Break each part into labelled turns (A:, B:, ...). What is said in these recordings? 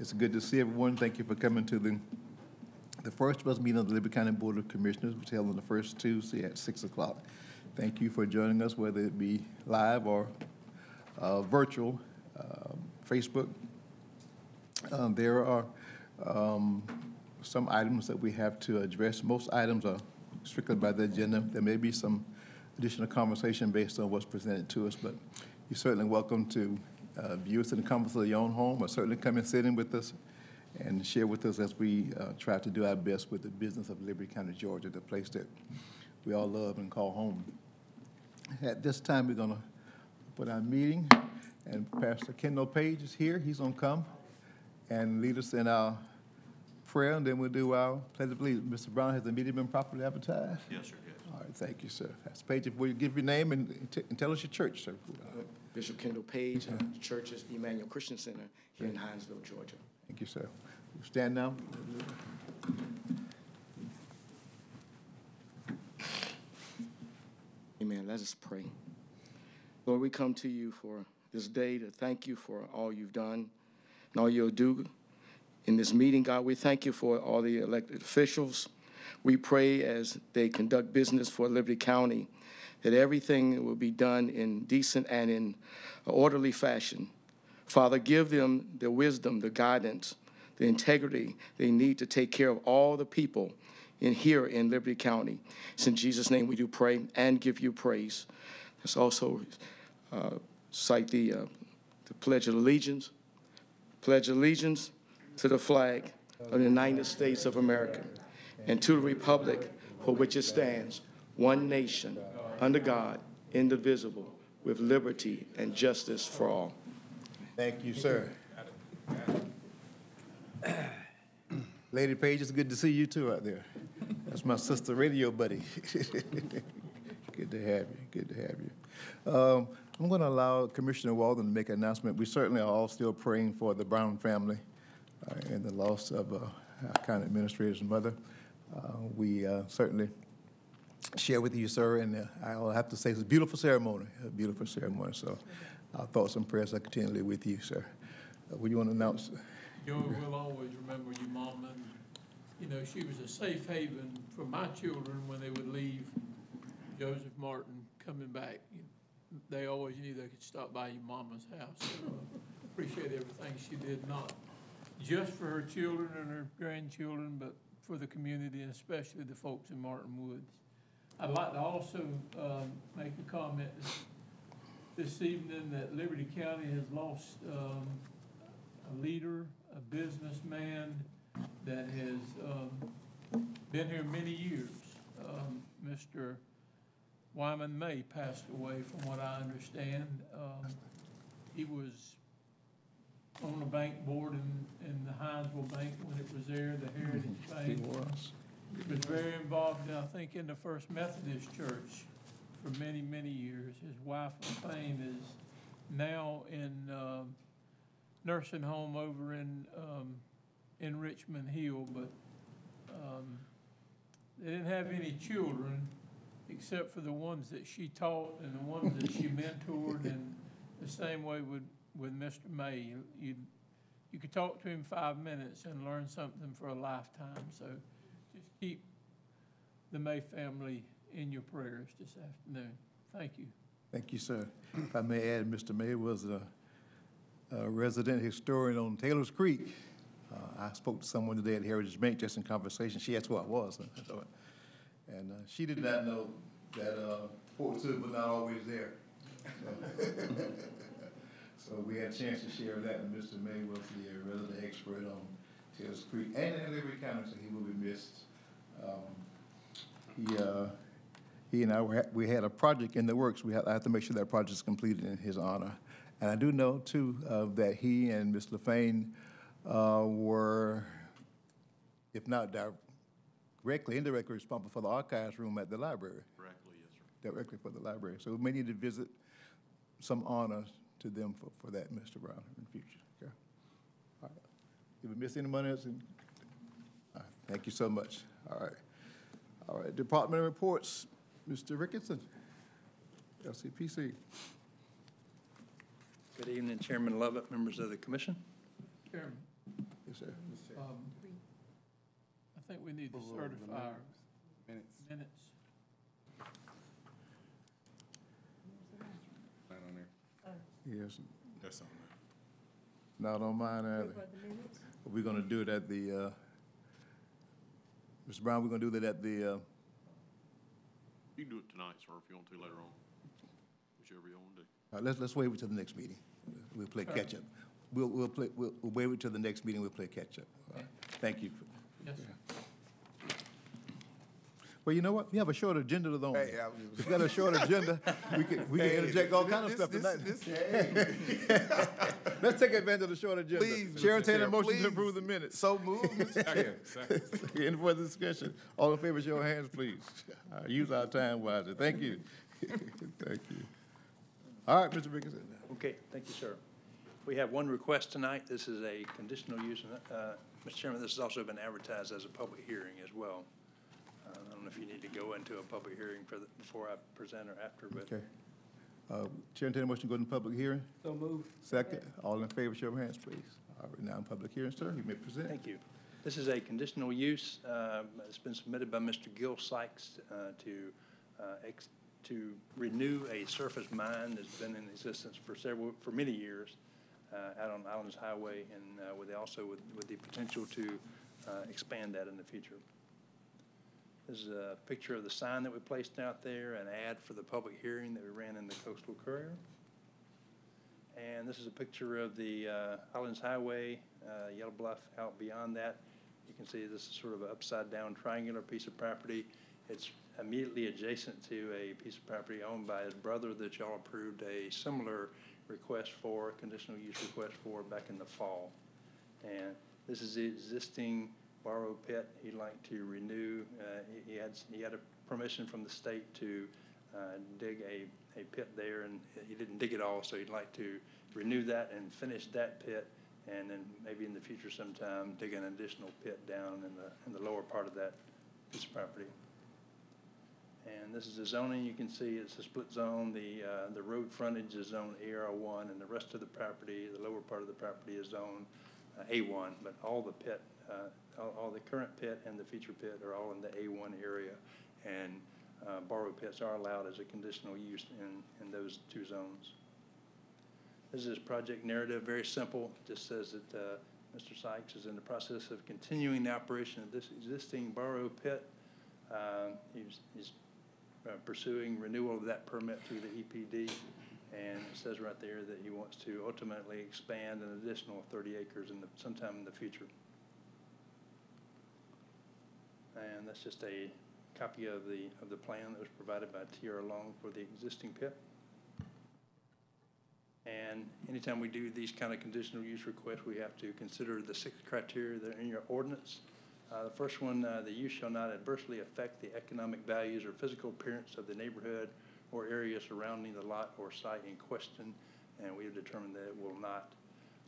A: It's good to see everyone. Thank you for coming to the, the first bus meeting of the Liberty County Board of Commissioners, which is held on the first Tuesday at six o'clock. Thank you for joining us, whether it be live or uh, virtual, um, Facebook. Um, There are um, some items that we have to address. Most items are strictly by the agenda. There may be some additional conversation based on what's presented to us, but you're certainly welcome to uh, view us in the comfort of your own home, or certainly come and sit in with us and share with us as we uh, try to do our best with the business of Liberty County, Georgia, the place that we all love and call home. At this time, we're gonna put our meeting, and Pastor Kendall Page is here. He's gonna come and lead us in our prayer, and then we'll do our pledge of allegiance. Mr. Brown, has the meeting been properly advertised?
B: Yes, sir, yes.
A: All right, thank you, sir. Pastor Page, will you give your name and t- and tell us your church, sir?
C: Bishop Kendall Page, uh, Church is Emmanuel Christian Center here in Hinesville, Georgia.
A: Thank you, sir. Stand now.
C: Amen. Let us pray. Lord, we come to you for this day to thank you for all you've done and all you'll do in this meeting, God. We thank you for all the elected officials. We pray as they conduct business for Liberty County that everything will be done in decent and in orderly fashion. Father, give them the wisdom, the guidance, the integrity they need to take care of all the people in here in Liberty County. It's in Jesus' name we do pray and give you praise. Let's also uh, cite the, uh, the Pledge of Allegiance. Pledge allegiance to the flag of the United States of America and to the republic for which it stands, one nation, under God, indivisible, with liberty and justice for all.
A: Thank you, sir. Lady Page, it's good to see you too out there. That's my sister radio buddy. Good to have you, good to have you. Um, I'm going to allow Commissioner Walden to make an announcement. We certainly are all still praying for the Brown family uh, and the loss of uh, our county administrator's mother. Uh, We uh, certainly share with you, sir, and uh, I'll have to say it's a beautiful ceremony, a beautiful ceremony. So our thoughts and prayers are continually with you, sir. Uh, Would you want to announce?
D: We'll always remember you, mom, and, you know, she was a safe haven for my children when they would leave Joseph Martin coming back. They always knew they could stop by your mama's house. So, uh, Appreciate everything she did, not just for her children and her grandchildren, but for the community and especially the folks in Martin Woods. I'd like to also, um, make a comment this evening that Liberty County has lost, um, a leader, a businessman that has um, been here many years. Um, Mr. Wyman May passed away, from what I understand. Um, He was on the bank board in, in the Hinesville Bank when it was there, the Heritage
A: He
D: Bank. He was very involved, I think, in the First Methodist Church for many, many years. His wife, Elaine, is now in um, nursing home over in, um, in Richmond Hill, but um, they didn't have any children except for the ones that she taught and the ones that she mentored, and the same way with, with Mr. May. You, you could talk to him five minutes and learn something for a lifetime, so keep the May family in your prayers this afternoon. Thank you.
A: Thank you, sir. If I may add, Mr. May was a, a resident historian on Taylor's Creek. Uh, I spoke to someone today at Heritage Bank just in conversation. She asked who I was. and uh, she did not know that uh, Fort Sill was not always there. So we had a chance to share that, and Mr. May was the uh, resident expert on Taylor's Creek and Liberty County, so he will be missed. Um, He, uh, he and I were, we had a project in the works. We have, I have to make sure that project is completed in his honor. And I do know too, uh, that he and Ms. LaFane, uh, were, if not directly, indirectly responsible for the archives room at the library,
B: Correctly, yes, sir.
A: directly for the library. So we may need to visit some honor to them for, for that, Mr. Brown, in the future. Okay? All right. Did we miss any money? else? All right, Thank you so much. All right. All right, department reports, Mr. Ricketson, LCPC.
E: Good evening, Chairman Lovette, members of the commission.
D: Chairman,
A: Yes, sir.
D: Um, I think we need to certify our
B: Minutes.
D: minutes.
B: Not on there.
A: Yes,
B: That's on there.
A: not on mine either. We're gonna do it at the, uh, Mr. Brown, we're gonna do that at the, uh,
E: You can do it tonight, sir, if you want to later on, whichever you want to do.
A: uh, let's, let's wait till the next meeting. We'll play catch-up. We'll, we'll play, we'll, we'll wait until the next meeting, we'll play catch-up. All right. Thank you.
D: Yes, sir.
A: Well, you know what? We have a short agenda, don't we?
B: Hey, I was-
A: We got a short agenda. We can, we can
B: Hey,
A: interject all kind of
B: this-
A: stuff
B: this-
A: tonight.
B: this-
A: Let's take advantage of the short agenda.
B: Please,
A: Chair,
B: Mr.
A: entertain a
B: Chair,
A: motion to approve the minutes.
B: So moved, Mr. Chair.
A: Any further discussion? All in favor, show your hands, please. Uh, Use our time wisely. Thank you. Thank you. All right, Mr. Ricketson.
F: Okay, thank you, sir. We have one request tonight. This is a conditional use. uh, Mr. Chairman, this has also been advertised as a public hearing as well. Uh, I don't know if you need to go into a public hearing for, the- before I present or after, but
A: Okay. Uh, Chair, entertain a motion to go into public hearing?
D: So moved.
A: Second, all in favor, show your hands, please. All right, now in public hearing, sir, you may present.
F: Thank you. This is a conditional use. um, It's been submitted by Mr. Gil Sykes uh, to, uh, ex- to renew a surface mine that's been in existence for several, for many years uh, out on Islands Highway and uh, with, also with, with the potential to uh, expand that in the future. This is a picture of the sign that we placed out there, an ad for the public hearing that we ran in the Coastal Courier. And this is a picture of the uh, Islands Highway, uh, Yellow Bluff out beyond that. You can see this is sort of an upside-down triangular piece of property. It's immediately adjacent to a piece of property owned by his brother that y'all approved a similar request for, conditional use request for back in the fall. And this is the existing borrow pit he'd like to renew. Uh, He he had, he had a permission from the state to uh, dig a, a pit there, and he didn't dig it all, so he'd like to renew that and finish that pit, and then maybe in the future sometime, dig an additional pit down in the, in the lower part of that piece of property. And this is the zoning, you can see it's a split zone, the, uh, the road frontage is zone AR one, and the rest of the property, the lower part of the property is zone uh, A one, but all the pit, uh, all, all the current pit and the future pit are all in the A one area. And, uh, borrow pits are allowed as a conditional use in, in those two zones. This is project narrative, very simple, just says that, uh, Mr. Sykes is in the process of continuing the operation of this existing borrow pit. Uh, he's, he's uh, pursuing renewal of that permit through the EPD. And it says right there that he wants to ultimately expand an additional thirty acres in the, sometime in the future. And that's just a copy of the, of the plan that was provided by Tierra Long for the existing pit. And anytime we do these kind of conditional use requests, we have to consider the six criteria that are in your ordinance. Uh, the first one, uh, the use shall not adversely affect the economic values or physical appearance of the neighborhood or area surrounding the lot or site in question, and we have determined that it will not.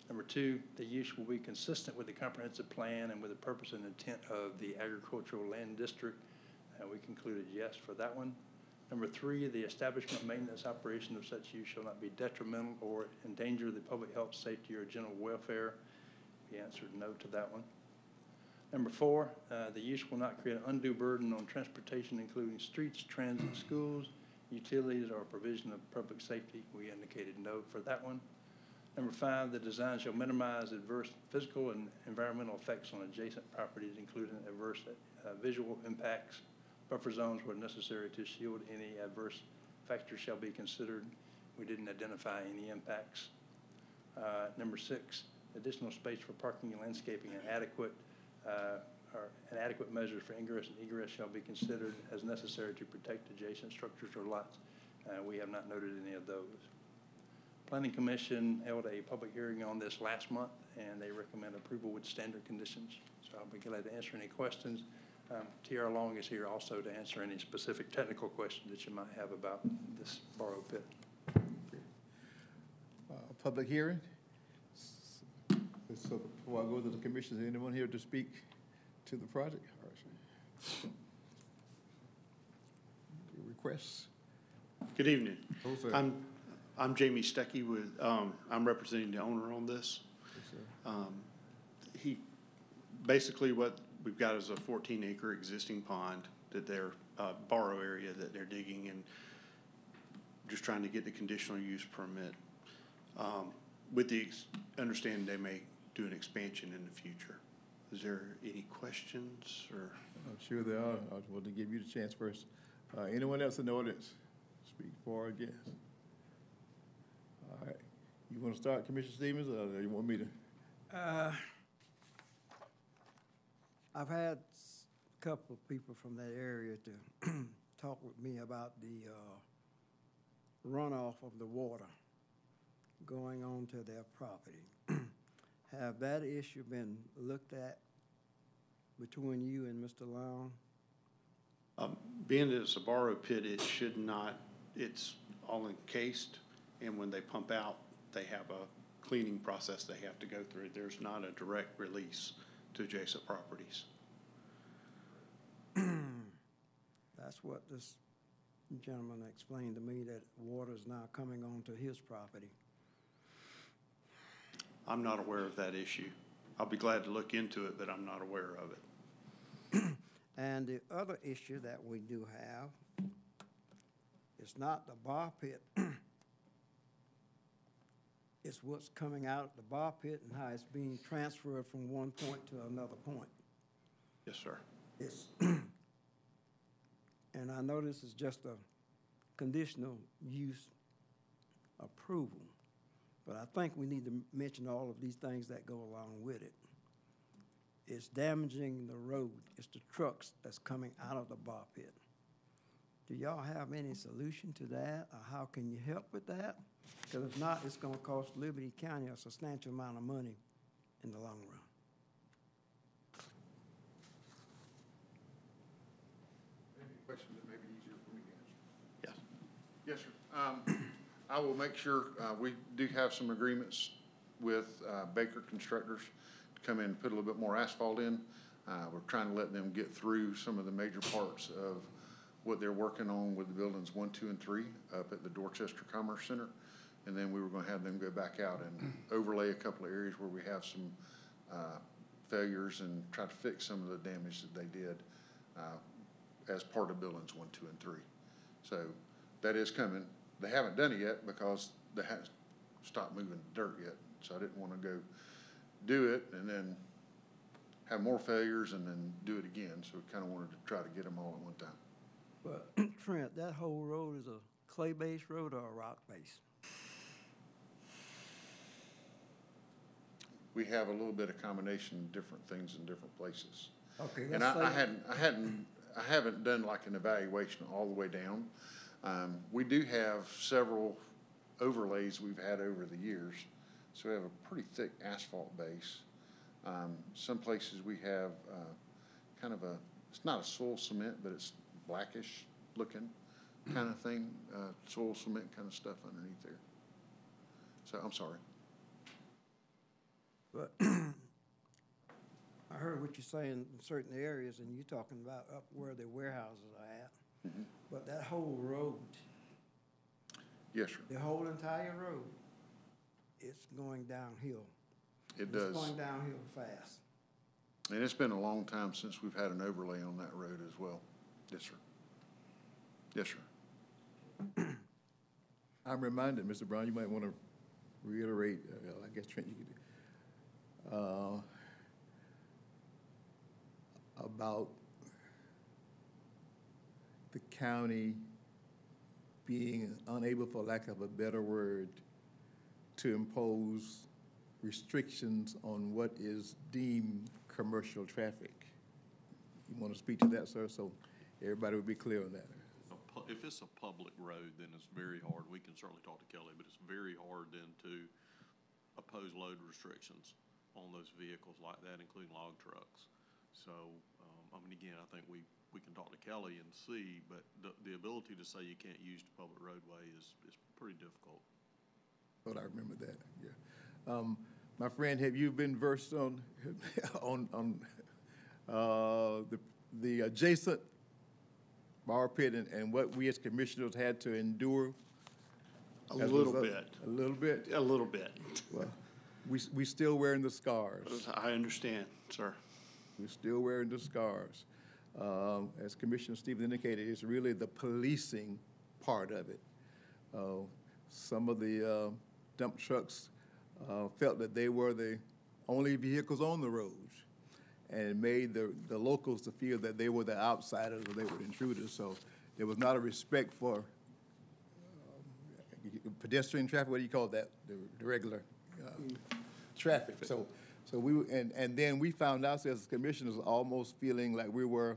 F: Number two, the use will be consistent with the comprehensive plan and with the purpose and intent of the agricultural land district. And we concluded yes for that one. Number three, the establishment, maintenance, operation of such use shall not be detrimental or endanger the public health, safety, or general welfare. We answered no to that one. Number four, uh, the use will not create an undue burden on transportation, including streets, transit, schools, utilities, or provision of public safety. We indicated no for that one. Number five, the design shall minimize adverse physical and environmental effects on adjacent properties, including adverse uh, visual impacts. Buffer zones where necessary to shield any adverse factors shall be considered. We didn't identify any impacts. Uh, Number six, additional space for parking and landscaping and adequate, uh, or and adequate measures for ingress and egress shall be considered as necessary to protect adjacent structures or lots. Uh, We have not noted any of those. Planning Commission held a public hearing on this last month, and they recommend approval with standard conditions. So I'll be glad to answer any questions. Um, Tierra Long is here also to answer any specific technical questions that you might have about this borrow pit.
A: Uh, Public hearing. So before I go to the commission, is anyone here to speak to the project? All right. Requests?
G: Good evening.
A: Hello.
G: I'm, I'm Jamie Stecky with, um, I'm representing the owner on this. Um, he Basically, what we've got is a fourteen acre existing pond that they're, uh, borrow area that they're digging and just trying to get the conditional use permit. Um, with the ex- understanding they may do an expansion in the future. Is there any questions or?
A: I'm sure there are. I just want to give you the chance first. Uh, anyone else in the audience? Speak for or against? All right. You want to start, Commissioner Stevens, or you want me to?
H: Uh, I've had a couple of people from that area to talk with me about the uh, runoff of the water going on to their property. Have that issue been looked at between you and Mr. Long?
G: Um, being that it's a borrow pit, it should not, it's all encased, and when they pump out, they have a cleaning process they have to go through. There's not a direct release to adjacent properties.
H: That's what this gentleman explained to me, that water is now coming onto his property.
G: I'm not aware of that issue. I'll be glad to look into it, but I'm not aware of it.
H: And the other issue that we do have is not the bar pit. It's what's coming out of the bar pit and how it's being transferred from one point to another point.
G: Yes, sir.
H: It's, and I know this is just a conditional use approval, but I think we need to mention all of these things that go along with it. It's damaging the road. It's the trucks that's coming out of the bar pit. Do y'all have any solution to that, or how can you help with that? Because if not, it's gonna cost Liberty County a substantial amount of money in the long run.
B: Question that may be easier for me to answer?
G: Yes.
B: Yes, sir. Um, I will make sure, uh, we do have some agreements with, uh, Baker Constructors to come in and put a little bit more asphalt in. Uh, we're trying to let them get through some of the major parts of what they're working on with the buildings one, two, and three up at the Dorchester Commerce Center. And then we were gonna have them go back out and overlay a couple of areas where we have some, uh, failures and try to fix some of the damage that they did, uh, as part of buildings one, two, and three. So that is coming. They haven't done it yet because they haven't stopped moving dirt yet. So I didn't want to go do it and then have more failures and then do it again. So we kind of wanted to try to get them all at one time.
H: But Trent, that whole road is a clay-based road or a rock
B: We have a little bit of combination of different things in different places.
H: Okay,
B: And I, I hadn't, I hadn't, I haven't done like an evaluation all the way down. Um, we do have several overlays we've had over the years, so we have a pretty thick asphalt base. Um, some places we have, uh, kind of a, it's not a soil cement, but it's blackish looking kind of thing, uh, soil cement kind of stuff underneath there. So, I'm sorry.
H: But I heard what you're saying in certain areas, and you're talking about up where the warehouses are at.
B: Mm-hmm.
H: But that whole road,
B: Yes, sir.
H: the whole entire road, it's going downhill.
B: It does.
H: It's going downhill fast.
B: And it's been a long time since we've had an overlay on that road as well. Yes, sir. Yes, sir.
A: I'm reminded, Mr. Brown, you might want to reiterate, uh, I guess Trent, you could, uh, about the county being unable, for lack of a better word, to impose restrictions on what is deemed commercial traffic. You want to speak to that, sir, so everybody would be clear on that?
E: If it's a public road, then it's very hard. We can certainly talk to Kelly, but it's very hard then to oppose load restrictions on those vehicles like that, including log trucks. So, um, I mean, again, I think we, we can talk to Kelly and see, but the, the ability to say you can't use the public roadway is, is pretty difficult.
A: But I remember that, yeah. Um, my friend, have you been versed on, on, on, uh, the, the adjacent bar pit and, and what we as commissioners had to endure?
G: A little
A: result-
G: bit,
A: A little bit?
G: a little bit.
A: Well, we, we still wearing the scars.
G: I understand, sir.
A: We're still wearing the scars. Um, As Commissioner Stevens indicated, it's really the policing part of it. Uh, Some of the uh, dump trucks uh, felt that they were the only vehicles on the roads and it made the, the locals to feel that they were the outsiders or they were intruders. So there was not a respect for um, pedestrian traffic, what do you call that? The, the regular uh, traffic. So, so we, and, and then we found ourselves as commissioners almost feeling like we were,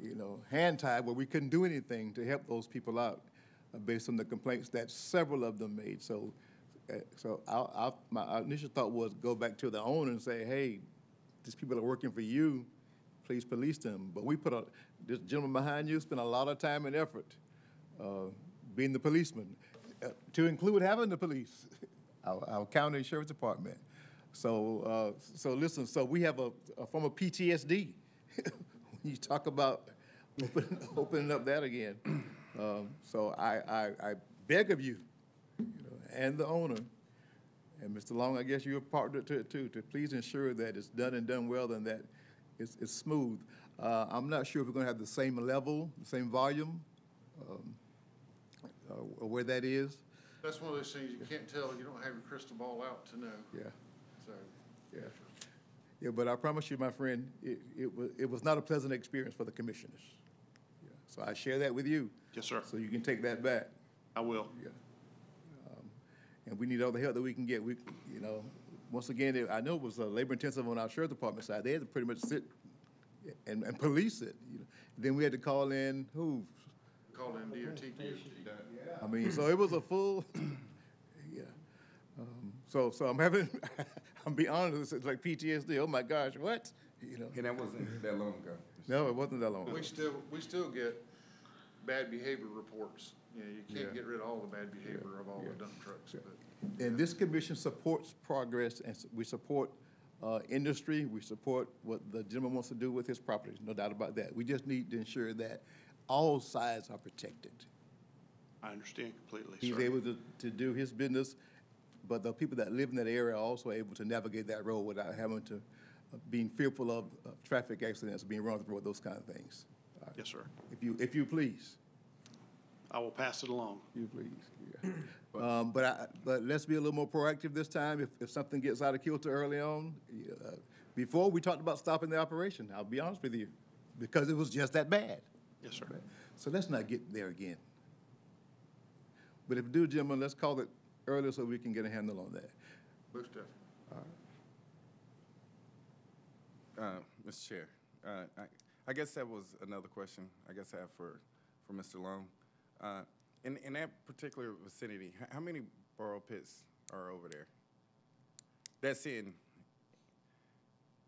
A: you know, hand-tied where we couldn't do anything to help those people out uh, based on the complaints that several of them made. So, uh, so our, our, my initial thought was go back to the owner and say, hey, these people are working for you, please police them. But we put a, this gentleman behind you spent a lot of time and effort uh, being the policeman, uh, to include having the police, our, our county sheriff's department. So, uh, so listen, so we have a, a form of PTSD. When you talk about open- opening up that again. Um, So I, I, I beg of you, you know, and the owner, and Mr. Long, I guess you're a partner to it too, to please ensure that it's done and done well and that it's, it's smooth. Uh, I'm not sure if we're gonna have the same level, the same volume, um, uh, where that is,
B: That's one of those things you can't tell, you don't have your crystal ball out to know,
A: yeah,
B: so.
A: yeah. Yeah, but I promise you, my friend, it, it was, it was not a pleasant experience for the commissioners. Yeah, So I share that with you.
G: Yes, sir.
A: So you can take that back.
G: I will.
A: Yeah. Um, And we need all the help that we can get. We, you know, once again, it- I know it was uh, labor intensive on our sheriff department side. They had to pretty much sit and, and police it, you know. Then we had to call in, who?
B: Call in DOT.
A: I mean, so it was a full, yeah. Um, So, so I'm having, I'm be honest, it's like PTSD. Oh my gosh, what? You know,
I: And that wasn't that long ago.
A: no, it wasn't that long.
B: We still, we still get bad behavior reports. You know, you can't get rid of all the bad behavior of all
A: yeah.
B: the dump trucks, but.
A: And this commission supports progress, and s- we support uh, industry, we support what the gentleman wants to do with his properties, no doubt about that. We just need to ensure that all sides are protected.
G: I understand completely,
A: He's
G: sir.
A: able to, to do his business, but the people that live in that area are also able to navigate that road without having to, uh, being fearful of uh, traffic accidents, being run through, those kind of things. Uh,
G: Yes, sir.
A: If you, if you please.
G: I will pass it along.
A: You please, yeah. Um, but I, but let's be a little more proactive this time. If, if something gets out of kilter early on, uh, before we talked about stopping the operation, I'll be honest with you, because it was just that bad.
G: Yes, sir.
A: So let's not get there again. But if we do, gentlemen, let's call it earlier so we can get a handle on that.
B: Most definitely.
I: Uh, Mr. Chair, uh, I, I guess that was another question I guess I have for, for Mr. Long. Uh, in, in that particular vicinity, how many borrow pits are over there? That's in,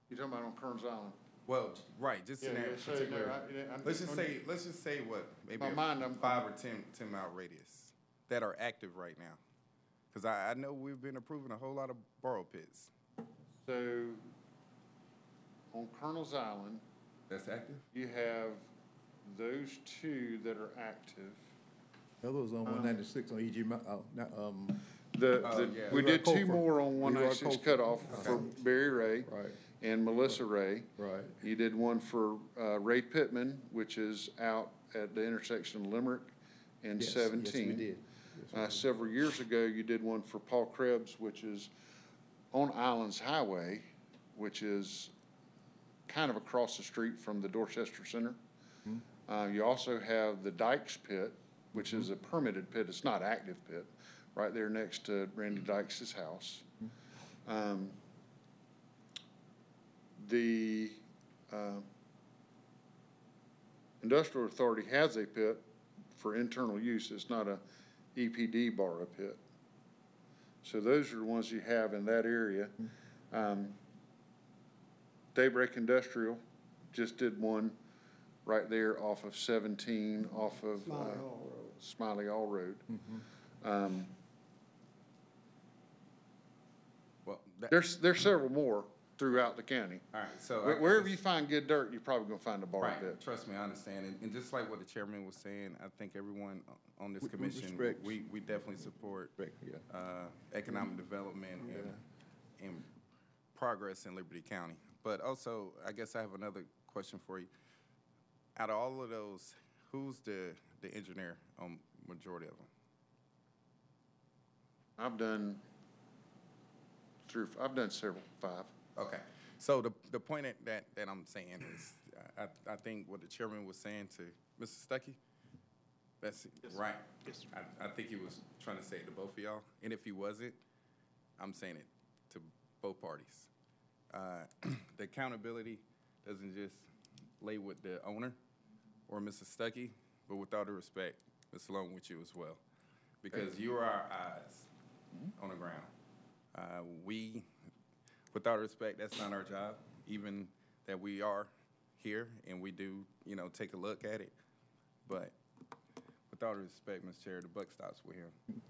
B: You talking about on Colonel's Island?
I: well, right, just in
B: Yeah, yeah,
I: that
B: so,
I: particular.
B: no, I- yeah, I'm-
I: Let's just say, let's just say what, maybe
B: My
I: a
B: mind, I'm-
I: five or 10 10 mile radius that are active right now. Because I, I know we've been approving a whole lot of borrow pits.
B: So, on Colonel's Island,
I: That's active?
B: you have those two that are active.
A: That was on one ninety-six on EG, Mo- oh, not, um,
B: The,
I: Oh,
B: the,
I: yeah.
B: we
A: Leroy
B: did two
A: Cofer.
B: more on one
A: Leroy
B: ninety-six
A: Cofer.
B: cutoff for Barry Ray.
A: Right.
B: And Melissa Ray.
A: right.
B: You did one for, uh, Ray Pittman, which is out at the intersection of Limerick and
A: Yes, yes, we
B: seventeen.
A: did.
B: Uh, several years ago, you did one for Paul Krebs, which is on Islands Highway, which is kind of across the street from the Dorchester Center. Uh, you also have the Dykes Pit, which is a permitted pit, it's not active pit, right there next to Randy Dykes' house. Um, The, uh, Industrial Authority has a pit for internal use, it's not a EPD bar borrow pit. So those are the ones you have in that area. Um, Daybreak Industrial just did one right there off of seventeen, off of, uh,
H: Smiley Hall Road.
B: Smiley All Road. Um,
I: Well, that,
B: there's, there's several more throughout the county.
I: all right, so. I
B: Wherever you find good dirt, you're probably gonna find a borrow
I: Right,
B: pit.
I: trust me, I understand. And, and just like what the chairman was saying, I think everyone on this
A: We- we
I: commission,
A: respect-
I: we, we definitely support,
A: Correct, yeah.
I: uh, economic development and, and progress in Liberty County. but also, I guess I have another question for you. Out of all of those, who's the, the engineer on majority of them?
B: I've done three, or f- I've done several, five.
I: Okay, so the, the point that- that, that I'm saying is, I, I think what the chairman was saying to Mr. Stuckey, that's right. Yes, I, I think he was trying to say it to both of y'all, and if he wasn't, I'm saying it to both parties. Uh, The accountability doesn't just lay with the owner or Mr. Stuckey, but with all due respect, Mr. Long with you as well. Because you are our eyes on the ground. Uh, We, with all respect, that's not our job, even that we are here and we do, you know, take a look at it. But with all respect, Ms. Chair, the buck stops with him.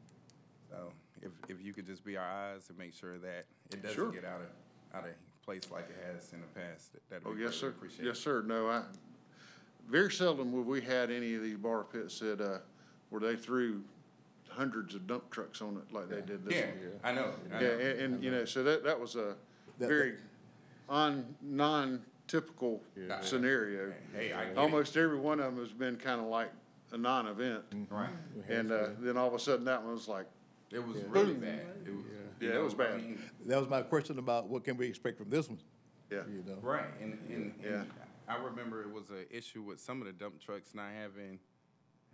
I: So if, if you could just be our eyes and make sure that it doesn't get out of, out of place like it has in the past, that-
B: Oh, yes, sir.
I: appreciated.
B: Yes, sir. No, I, very seldom have we had any of these bar pits that, uh, where they threw hundreds of dump trucks on it like they did this
I: Yeah,
B: one.
I: I know, I
B: Yeah,
I: know.
B: and, and, you know, so that, that was a
A: That-
B: very un, non-typical scenario.
I: Hey, I get it.
B: Almost every one of them has been kind of like a non-event.
I: Right.
B: And, uh, then all of a sudden that one was like,
I: It was really bad. It was, you
B: Yeah, it
I: know,
B: was
I: I
B: bad.
I: mean,
A: That was my question about what can we expect from this one,
B: yeah.
A: you know?
I: Right, and, and,
B: Yeah.
I: and I remember it was an issue with some of the dump trucks not having,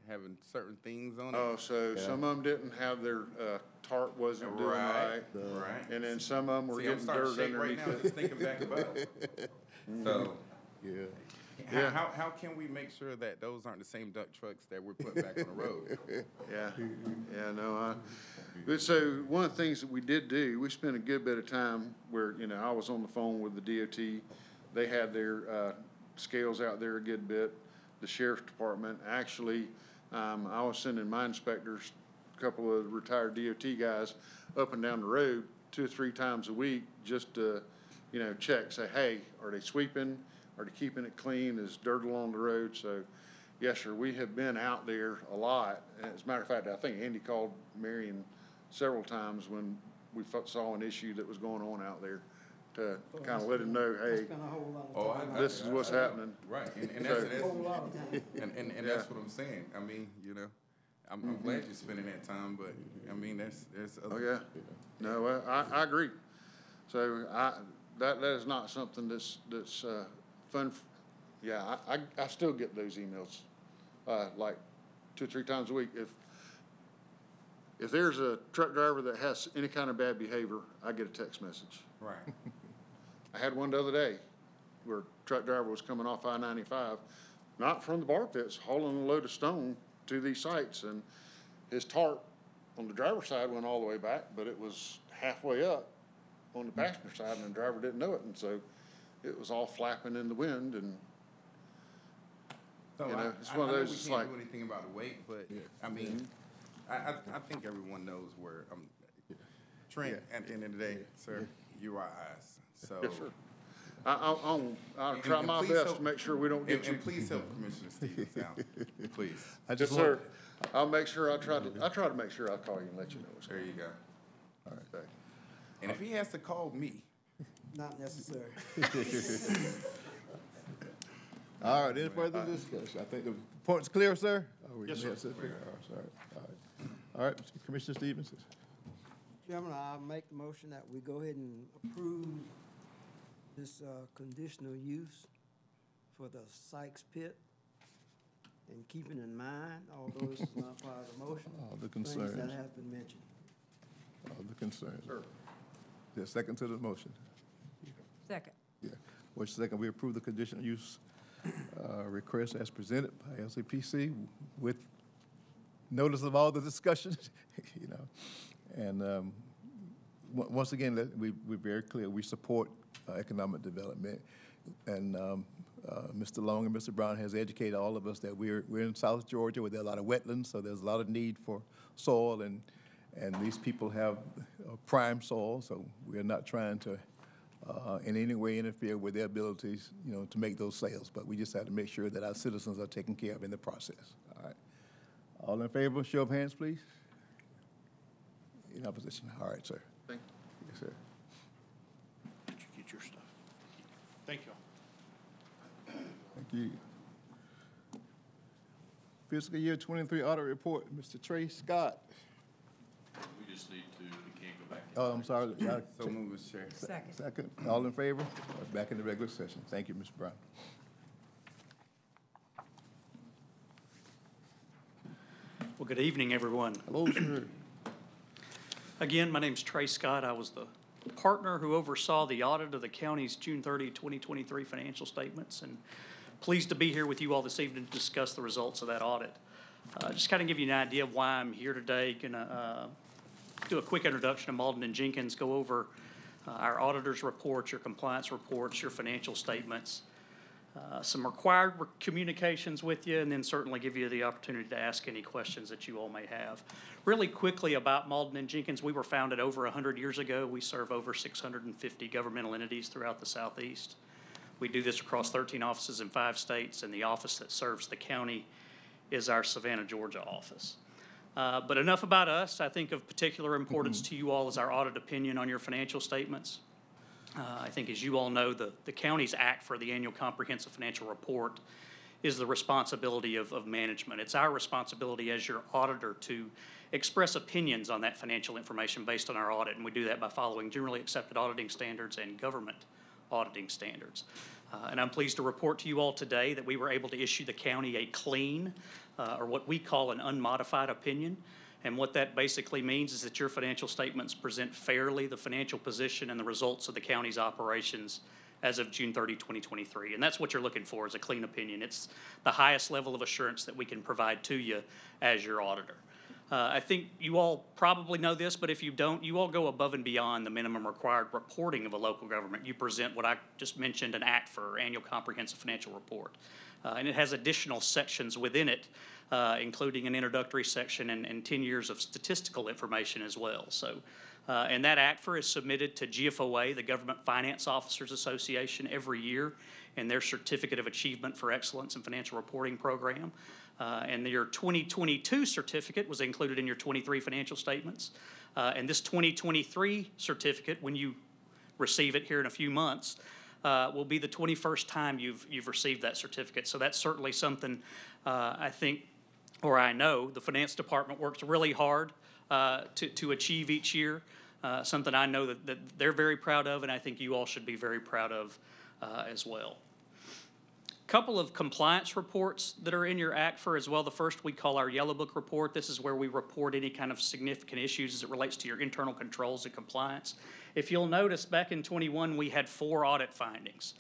I: having certain things on it.
B: Oh, so some of them didn't have their, uh, tarp wasn't doing
I: Right,
B: right.
I: right.
B: And then some of them were
I: See, I'm
B: getting
I: starting to
B: dirt
I: shake right
B: underneath
I: now
B: it.
I: just thinking back about it. So,
A: Yeah.
I: how,
B: Yeah.
I: how, how can we make sure that those aren't the same dump trucks that we're putting back on the road?
B: Yeah, yeah, no, I, but so, one of the things that we did do, we spent a good bit of time where, you know, I was on the phone with the DOT. They had their, uh, scales out there a good bit, the sheriff's department, actually, um, I was sending my inspectors, a couple of retired DOT guys, up and down the road two or three times a week, just to, you know, check, say, hey, are they sweeping? Are they keeping it clean? Is dirt along the road? So, yes, sir, we have been out there a lot. As a matter of fact, I think Andy called Marion several times when we saw an issue that was going on out there to kind of let him know, hey,
H: Spend a whole lot
I: Oh,
H: of
I: I-
H: time.
I: I-
B: this is what's happening.
I: Right, and, and that's,
B: So-
I: that's,
H: Whole lot of time.
I: and, and, and that's what I'm saying. I mean, you know, I'm, I'm glad you're spending that time, but, I mean, there's, there's
B: Oh, yeah. No, I, I agree. So I, that, that is not something that's, that's, uh, fun. f- Yeah, I, I, I still get those emails, uh, like two, or three times a week. If, if there's a truck driver that has any kind of bad behavior, I get a text message.
I: Right,
B: I had one the other day where a truck driver was coming off I ninety-five, not from the bar pits, hauling a load of stone to these sites and his tarp on the driver's side went all the way back, but it was halfway up on the passenger side and the driver didn't know it. And so it was all flapping in the wind and
I: So
B: You
I: I,
B: know, it's
I: I-
B: one of
I: I know
B: those,
I: we
B: it's
I: can't
B: like-
I: do anything about the weight, but, I mean, I, I, I think everyone knows where, um, Trent, at the end of the day, sir, you are eyes, so.
B: yes, sir. I, I'll, I'll, I'll
I: And-
B: try
I: and
B: my
I: please
B: best
I: help-
B: to make sure we don't
I: And,
B: get you.
I: and please help Commissioner Stevens out, please.
A: I
B: Yes,
A: just
B: sir.
A: want,
B: I'll make sure, I try to, I try to make sure I call you and let you know what's
I: There
B: going
I: you go.
B: on. Okay.
I: And if he has to call me,
H: Not necessary.
A: all right, any further discussion? I think the point's clear, sir? Oh, we-
B: Yes, sir.
A: All right, oh, sorry. All right. All right, Commissioner Stevens?
H: Chairman, I make the motion that we go ahead and approve this, uh, conditional use for the Sykes Pit. And keeping in mind, although this is not part of the motion,
A: All the
H: things
A: concerns.
H: that have been mentioned.
A: All the concerns.
B: Sir.
A: There's a second to the motion?
J: Second.
A: Yeah. Which second, we approve the conditional use uh, request as presented by LCPC with notice of all the discussions, you know. And um, on- once again, let- we, we're very clear, we support uh, economic development. And um, uh, Mr. Long and Mr. Brown has educated all of us that we're, we're in South Georgia where there are a lot of wetlands, so there's a lot of need for soil and, and these people have uh, prime soil, so we're not trying to uh, in any way interfere with their abilities, you know, to make those sales. But we just have to make sure that our citizens are taken care of in the process. All right. All in favor, show of hands, please. In opposition, all right, sir.
B: Thank
A: Yes, sir.
G: Did you get your stuff? Thank you.
A: Thank you. Fiscal year twenty-three audit report, Mr. Trey Scott.
E: We just need to, we can't go back.
A: Oh, I'm sorry. yeah,
I: So move, Mr. Chair.
J: Second.
A: Second, all in favor? Back in the regular session. Thank you, Mr. Brown.
J: Well, good evening, everyone.
A: Hello, sir.
J: Again, my name's Trey Scott. I was the partner who oversaw the audit of the county's June 30, 2023 financial statements, and pleased to be here with you all this evening to discuss the results of that audit. Uh, Just kind of give you an idea of why I'm here today. Going to do a quick introduction of Mauldin and Jenkins, go over uh, our auditor's reports, your compliance reports, your financial statements, uh, some required re- communications with you, and then certainly give you the opportunity to ask any questions that you all may have. Really quickly about Mauldin and Jenkins, we were founded over 100 years ago. We serve over 650 governmental entities throughout the southeast. We do this across 13 offices in five states, and the office that serves the county is our Savannah, Georgia office. Uh, But enough about us. I think of particular importance to you all is our audit opinion on your financial statements. Uh, I think, as you all know, the, the county's ACFR the annual comprehensive financial report is the responsibility of, of management. It's our responsibility as your auditor to express opinions on that financial information based on our audit, and we do that by following generally accepted auditing standards and government auditing standards. Uh, and I'm pleased to report to you all today that we were able to issue the county a clean, uh, or what we call an unmodified opinion. And what that basically means is that your financial statements present fairly the financial position and the results of the county's operations as of June 30, 2023. And that's what you're looking for, is a clean opinion. It's the highest level of assurance that we can provide to you as your auditor. Uh, I think you all probably know this, but if you don't, you all go above and beyond the minimum required reporting of a local government. You present what I just mentioned, an ACFR annual comprehensive financial report. Uh, and it has additional sections within it, uh, including an introductory section and, and 10 years of statistical information as well. So, uh, and that ACFR is submitted to GFOA, the Government Finance Officers Association, every year in their Certificate of Achievement for Excellence in Financial Reporting program. Uh, and your 2022 certificate was included in your 23 financial statements. Uh, and this 2023 certificate, when you receive it here in a few months, uh, will be the 21st time you've, you've received that certificate. So that's certainly something uh, I think, or I know, the finance department works really hard uh, to, to achieve each year. Uh, something I know that, that they're very proud of, and I think you all should be very proud of as well. Couple of compliance reports that are in your ACFR as well. The first we call our Yellow Book report. This is where we report any kind of significant issues as it relates to your internal controls and compliance. If you'll notice, back in twenty-one, we had four audit findings.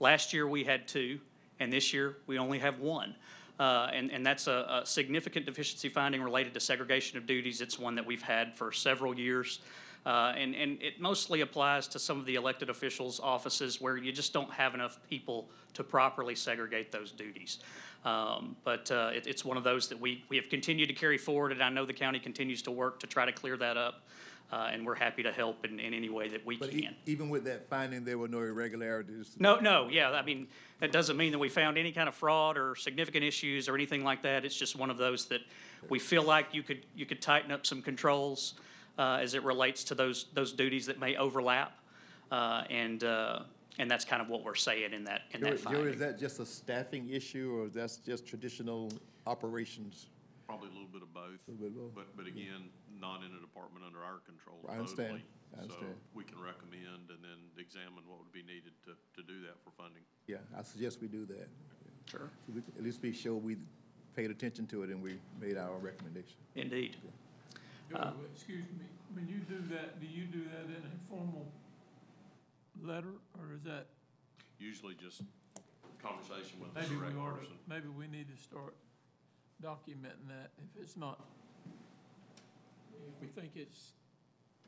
J: Last year, we had two, and this year, we only have one. Uh, and, and that's a, a significant deficiency finding related to segregation of duties. It's one that we've had for several years. Uh, and, and it mostly applies to some of the elected officials' offices where you just don't have enough people to properly segregate those duties. Um, but uh, it, it's one of those that we, we have continued to carry forward, and I know the county continues to work to try to clear that up. Uh, and we're happy to help in, in any way that we can.
A: But e- even with that finding, there were no irregularities?
J: No, no, yeah, I mean, that doesn't mean that we found any kind of fraud or significant issues or anything like that. It's just one of those that we feel like you could, you could tighten up some controls as it relates to those, those duties that may overlap. Uh, And, uh, and that's kind of what we're saying in that, in
A: Joey,
J: that
A: Joey, is that just a staffing issue, or is that's just traditional operations?
E: Probably a little bit of both,
A: Little bit of both.
E: but, but again, not in a department under our control
A: I understand.
E: totally.
A: I understand.
E: So we can recommend and then examine what would be needed to, to do that for funding.
A: Yeah, I suggest we do that.
J: Sure,
A: So we- At least be sure we paid attention to it and we made our recommendation.
J: indeed.
D: Joe, uh, excuse me, when you do that, do you do that in a formal letter, or is that,
E: Usually just conversation with the
D: maybe we
E: direct
D: ought to,
E: person.
D: maybe we need to start documenting that if it's not, if we think it's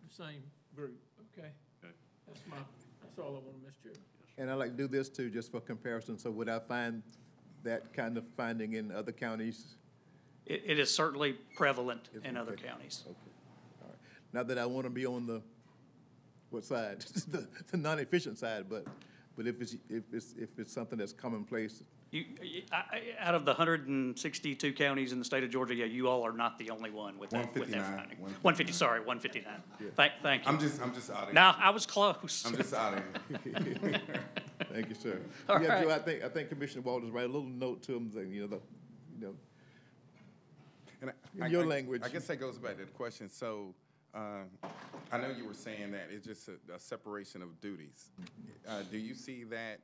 D: the same group, okay?
E: Okay.
D: That's my, that's all I want to miss, Joe.
A: And I'd like to do this too, just for comparison, so would I find that kind of finding in other counties?
J: It, it is certainly prevalent
A: Is
J: in other
A: Okay.
J: counties.
A: Okay, all right. Not that I want to be on the, what side? The, the non-efficient side, but, but if it's, if it's, if it's something that's commonplace,
J: You, you- I, I- out of the hundred and sixty-two counties in the state of Georgia, yeah, you all are not the only one with that, with that
I: 159,
J: finding.
I: 159.
J: One fifty, sorry, one fifty-nine. Thank, thank
I: I'm
J: you.
I: just, I'm just out of.
J: No, I was close.
I: I'm just out of.
A: Thank you, sir.
J: All
A: Yeah, Joe,
J: right.
A: I think, I think Commissioner Walters write a little note to him saying, you know, the, you know,
I: And I-
A: In
I: I-
A: your
I: I-
A: language.
I: I guess that goes back to the question. So, uh, I know you were saying that it's just a, a separation of duties. Uh, do you see that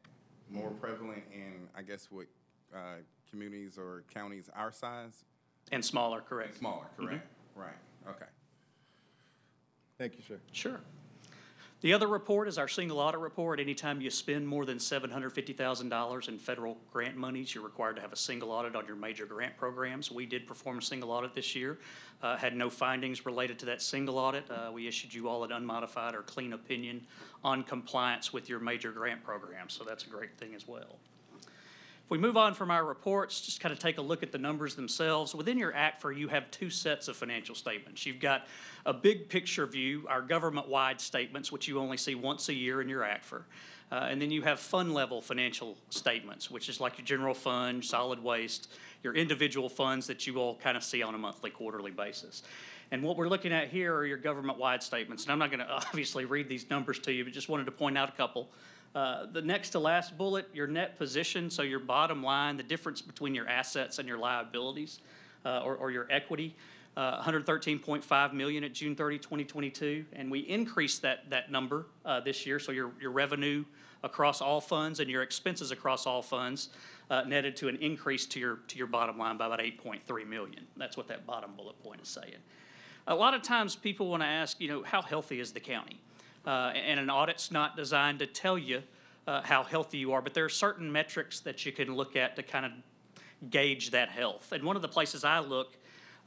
I: more prevalent in, I guess, what, uh, communities or counties our size?
J: And smaller, correct?
I: Smaller, correct? Right, okay.
A: thank you, sir.
J: Sure. The other report is our single audit report. Anytime you spend more than seven hundred fifty thousand dollars in federal grant monies, you're required to have a single audit on your major grant programs. We did perform a single audit this year, uh, had no findings related to that single audit. Uh, we issued you all an unmodified or clean opinion on compliance with your major grant programs, so that's a great thing as well. If we move on from our reports, just kind of take a look at the numbers themselves. Within your ACFR, you have two sets of financial statements. You've got a big picture view, our government-wide statements, which you only see once a year in your ACFR. Uh, and then you have fund level financial statements, which is like your general fund, solid waste, your individual funds that you all kind of see on a monthly, quarterly basis. And what we're looking at here are your government-wide statements. And I'm not going to obviously read these numbers to you, but just wanted to point out a couple. Uh, The next to last bullet, your net position, so your bottom line, the difference between your assets and your liabilities, uh, or, or your equity, uh, 113.5 million at June 30, 2022. And we increased that, that number uh, this year, so your, your revenue across all funds and your expenses across all funds uh, netted to an increase to your, to your bottom line by about 8.3 million. That's what that bottom bullet point is saying. A lot of times people want to ask, you know, how healthy is the county? Uh, and an audit's not designed to tell you uh, how healthy you are, but there are certain metrics that you can look at to kind of gauge that health. And one of the places I look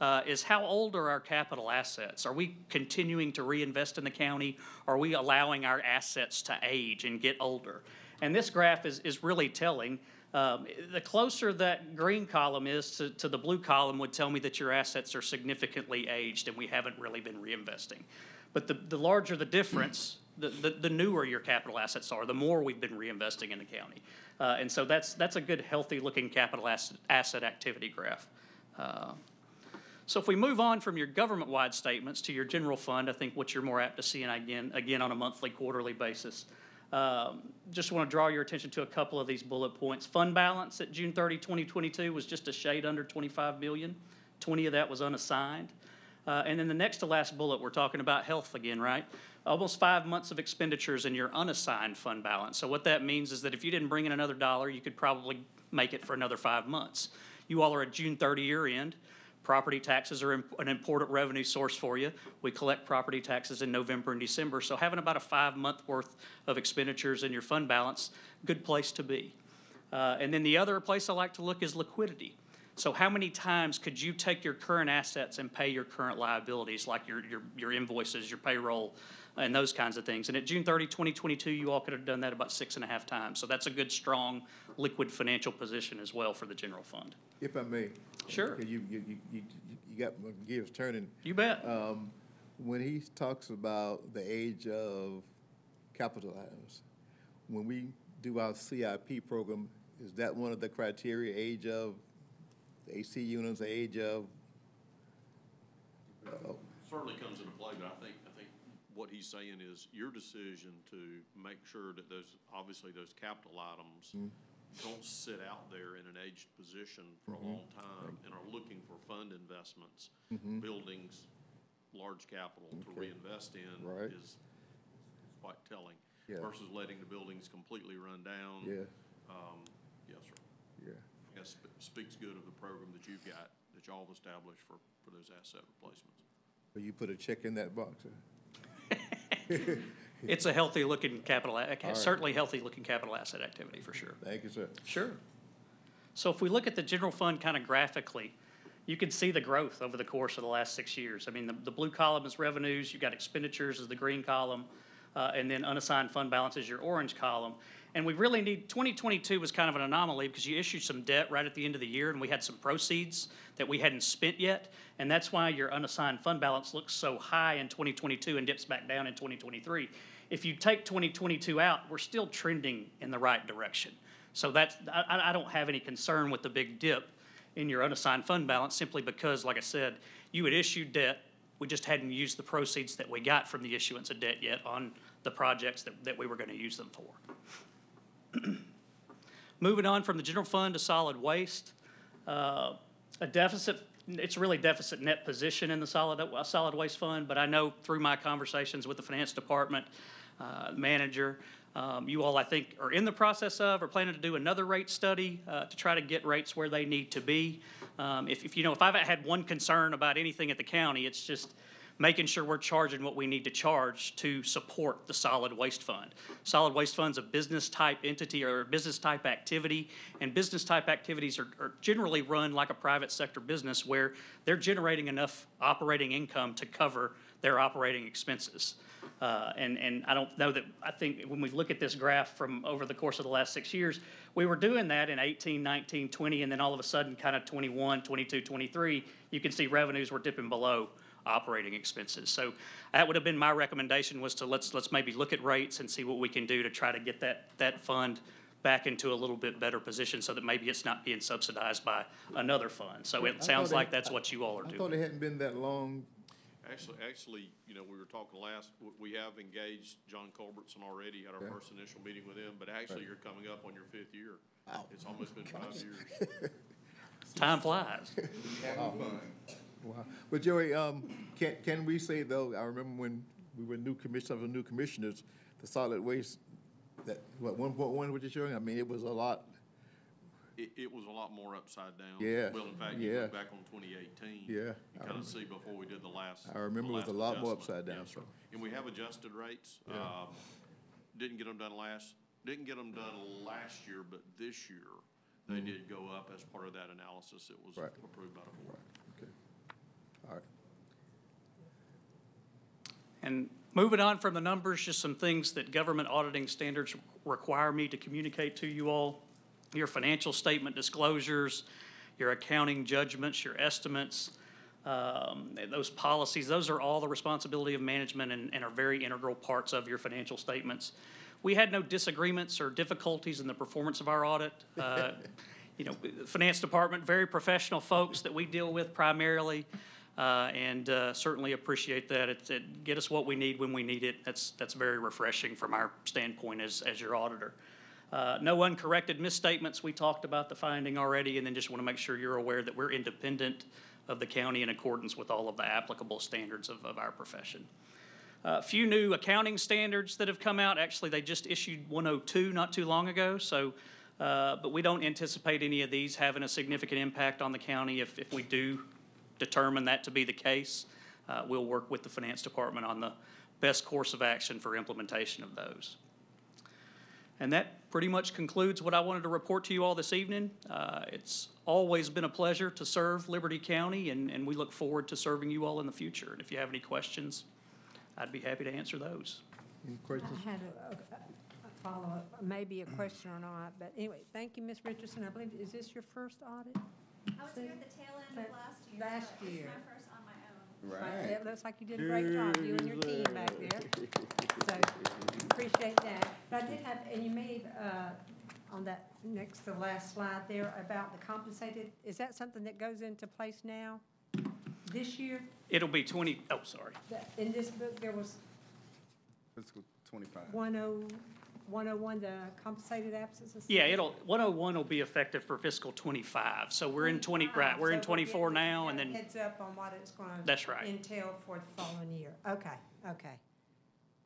J: uh, is how old are our capital assets? Are we continuing to reinvest in the county? Are we allowing our assets to age and get older? And this graph is, is really telling. Um, the closer that green column is to, to the blue column would tell me that your assets are significantly aged and we haven't really been reinvesting. But the, the larger the difference, the, the, the newer your capital assets are, the more we've been reinvesting in the county. Uh, and so that's, that's a good, healthy-looking capital asset, asset activity graph. Uh, so if we move on from your government-wide statements to your general fund, I think what you're more apt to see, and again, again, on a monthly, quarterly basis. Um, just want to draw your attention to a couple of these bullet points. Fund balance at June 30, 2022 was just a shade under 25 million. 20 of that was unassigned. Uh, and then the next to last bullet, we're talking about health again, right? Almost five months of expenditures in your unassigned fund balance. So what that means is that if you didn't bring in another dollar, you could probably make it for another five months. You all are at June 30 year end. Property taxes are an important revenue source for you. We collect property taxes in November and December, so having about a five-month worth of expenditures in your fund balance, good place to be. Uh, and then the other place I like to look is liquidity. So how many times could you take your current assets and pay your current liabilities, like your, your, your invoices, your payroll, and those kinds of things? And at June 30, 2022, you all could have done that about six and a half times. So that's a good, strong, liquid financial position as well for the general fund.
A: If I may.
J: Sure.
A: You, you, you, you you got my gears turning.
J: You bet.
A: Um, when he talks about the age of capital items, when we do our CIP program, is that one of the criteria, age of the AC units, the age of? uh,
E: Certainly comes into play, but I think, I think what he's saying is your decision to make sure that those, obviously those capital items don't sit out there in an aged position for a long time and are looking for fund investments, buildings, large capital to reinvest in
A: Right.
E: is quite telling.
A: Yeah.
E: Versus letting the buildings completely run down.
A: Yeah,
E: Um.
A: Yeah.
E: That sp- speaks good of the program that you've got, that y'all have established for, for those asset replacements.
A: So you put a check in that box, huh?
J: It's a healthy-looking capital, a- certainly healthy-looking capital asset activity, for sure.
A: Thank you, sir.
J: Sure. So if we look at the general fund kind of graphically, you can see the growth over the course of the last six years. I mean, the, the blue column is revenues, you've got expenditures as the green column, uh, and then unassigned fund balance is your orange column. And we really need, 2022 was kind of an anomaly because you issued some debt right at the end of the year and we had some proceeds that we hadn't spent yet. And that's why your unassigned fund balance looks so high in 2022 and dips back down in 2023. If you take 2022 out, we're still trending in the right direction. So that's, I, I don't have any concern with the big dip in your unassigned fund balance simply because, like I said, you had issued debt. We just hadn't used the proceeds that we got from the issuance of debt yet on the projects that, that we were gonna use them for. Moving on from the general fund to solid waste, uh, a deficit, it's really deficit net position in the solid, uh, solid waste fund, but I know through my conversations with the finance department, uh, manager, um, you all, I think, are in the process of, or planning to do another rate study, uh, to try to get rates where they need to be. Um, if, if, you know, if I've had one concern about anything at the county, it's just making sure we're charging what we need to charge to support the solid waste fund. Solid waste fund's a business-type entity or a business-type activity, and business-type activities are, are generally run like a private sector business where they're generating enough operating income to cover their operating expenses. Uh, and, and I don't know that, I think when we look at this graph from over the course of the last six years, we were doing that in 18, 19, 20, and then all of a sudden, kind of 21, 22, 23, you can see revenues were dipping below operating expenses. So that would have been my recommendation was to let's, let's maybe look at rates and see what we can do to try to get that, that fund back into a little bit better position so that maybe it's not being subsidized by another fund. So
A: I
J: it sounds like
A: it-
J: that's what you all are
A: I
J: doing.
A: I thought it hadn't been that long.
E: Actually, actually, you know, we were talking last, we have engaged John Culbertson already, at our
A: Okay.
E: first initial meeting with him, but actually, you're coming up on your fifth year.
A: Wow.
E: It's almost been five years.
J: Time flies.
A: Wow. But Joey, um, can, can we say though, I remember when we were new commissioners, of new commissioners, the solid waste, that, what, one point one, what you're showing, I mean, it was a lot,
E: It, it was a lot more upside down.
A: Yeah,
E: Well, in fact, you
A: yeah.
E: look back on twenty eighteen.
A: Yeah,
E: You kind
A: remember.
E: of see before we did the last.
A: I remember
E: the
A: it was a
E: last
A: lot more
E: adjustment.
A: upside down,
E: Yes,
A: so.
E: And we have adjusted rates. Um, didn't get them done last, didn't get them done last year, but this year, they did go up as part of that analysis. It was
A: Mm-hmm. Right.
E: approved by the board.
A: okay. All right.
J: And moving on from the numbers, just some things that government auditing standards require me to communicate to you all. Your financial statement disclosures, your accounting judgments, your estimates, um, those policies, those are all the responsibility of management and, and are very integral parts of your financial statements. We had no disagreements or difficulties in the performance of our audit. Uh, You know, finance department, very professional folks that we deal with primarily, uh, and uh, certainly appreciate that. It, it get us what we need when we need it. That's, that's very refreshing from our standpoint as, as your auditor. Uh, No uncorrected misstatements. We talked about the finding already, and then just want to make sure you're aware that we're independent of the county in accordance with all of the applicable standards of, of our profession. A few new accounting standards that have come out. Actually, they just issued 102 not too long ago, so, uh, but we don't anticipate any of these having a significant impact on the county if, if we do determine that to be the case. Uh, We'll work with the finance department on the best course of action for implementation of those. And that pretty much concludes what I wanted to report to you all this evening. Uh, It's always been a pleasure to serve Liberty County, and, and we look forward to serving you all in the future. And if you have any questions, I'd be happy to answer those.
A: Any questions?
K: I had a, a- a follow-up, maybe a question or not, but anyway, thank you, Ms. Richardson. I believe, is this your first audit?
L: I was here at the tail end of last year.
K: last
L: so it's
K: year.
L: my first on my own.
K: Right, It looks like you did a great job, you and your team back there. So, appreciate that. But I did have, and you made, uh, on that, next to the last slide there, about the compensated, is that something that goes into place now, this year?
J: It'll be 20, oh, sorry.
K: That- In this book, there was
I: Fiscal twenty-five.
K: one oh, one oh one, the compensated absences?
J: Yeah, it'll, 101 will be effective for fiscal '25. So we're in 20, right, we're in
K: So we'll get-
J: 24 now, and then,
K: Heads up on what it's gonna.
J: That's right.
K: Entail for the following year. Okay, okay.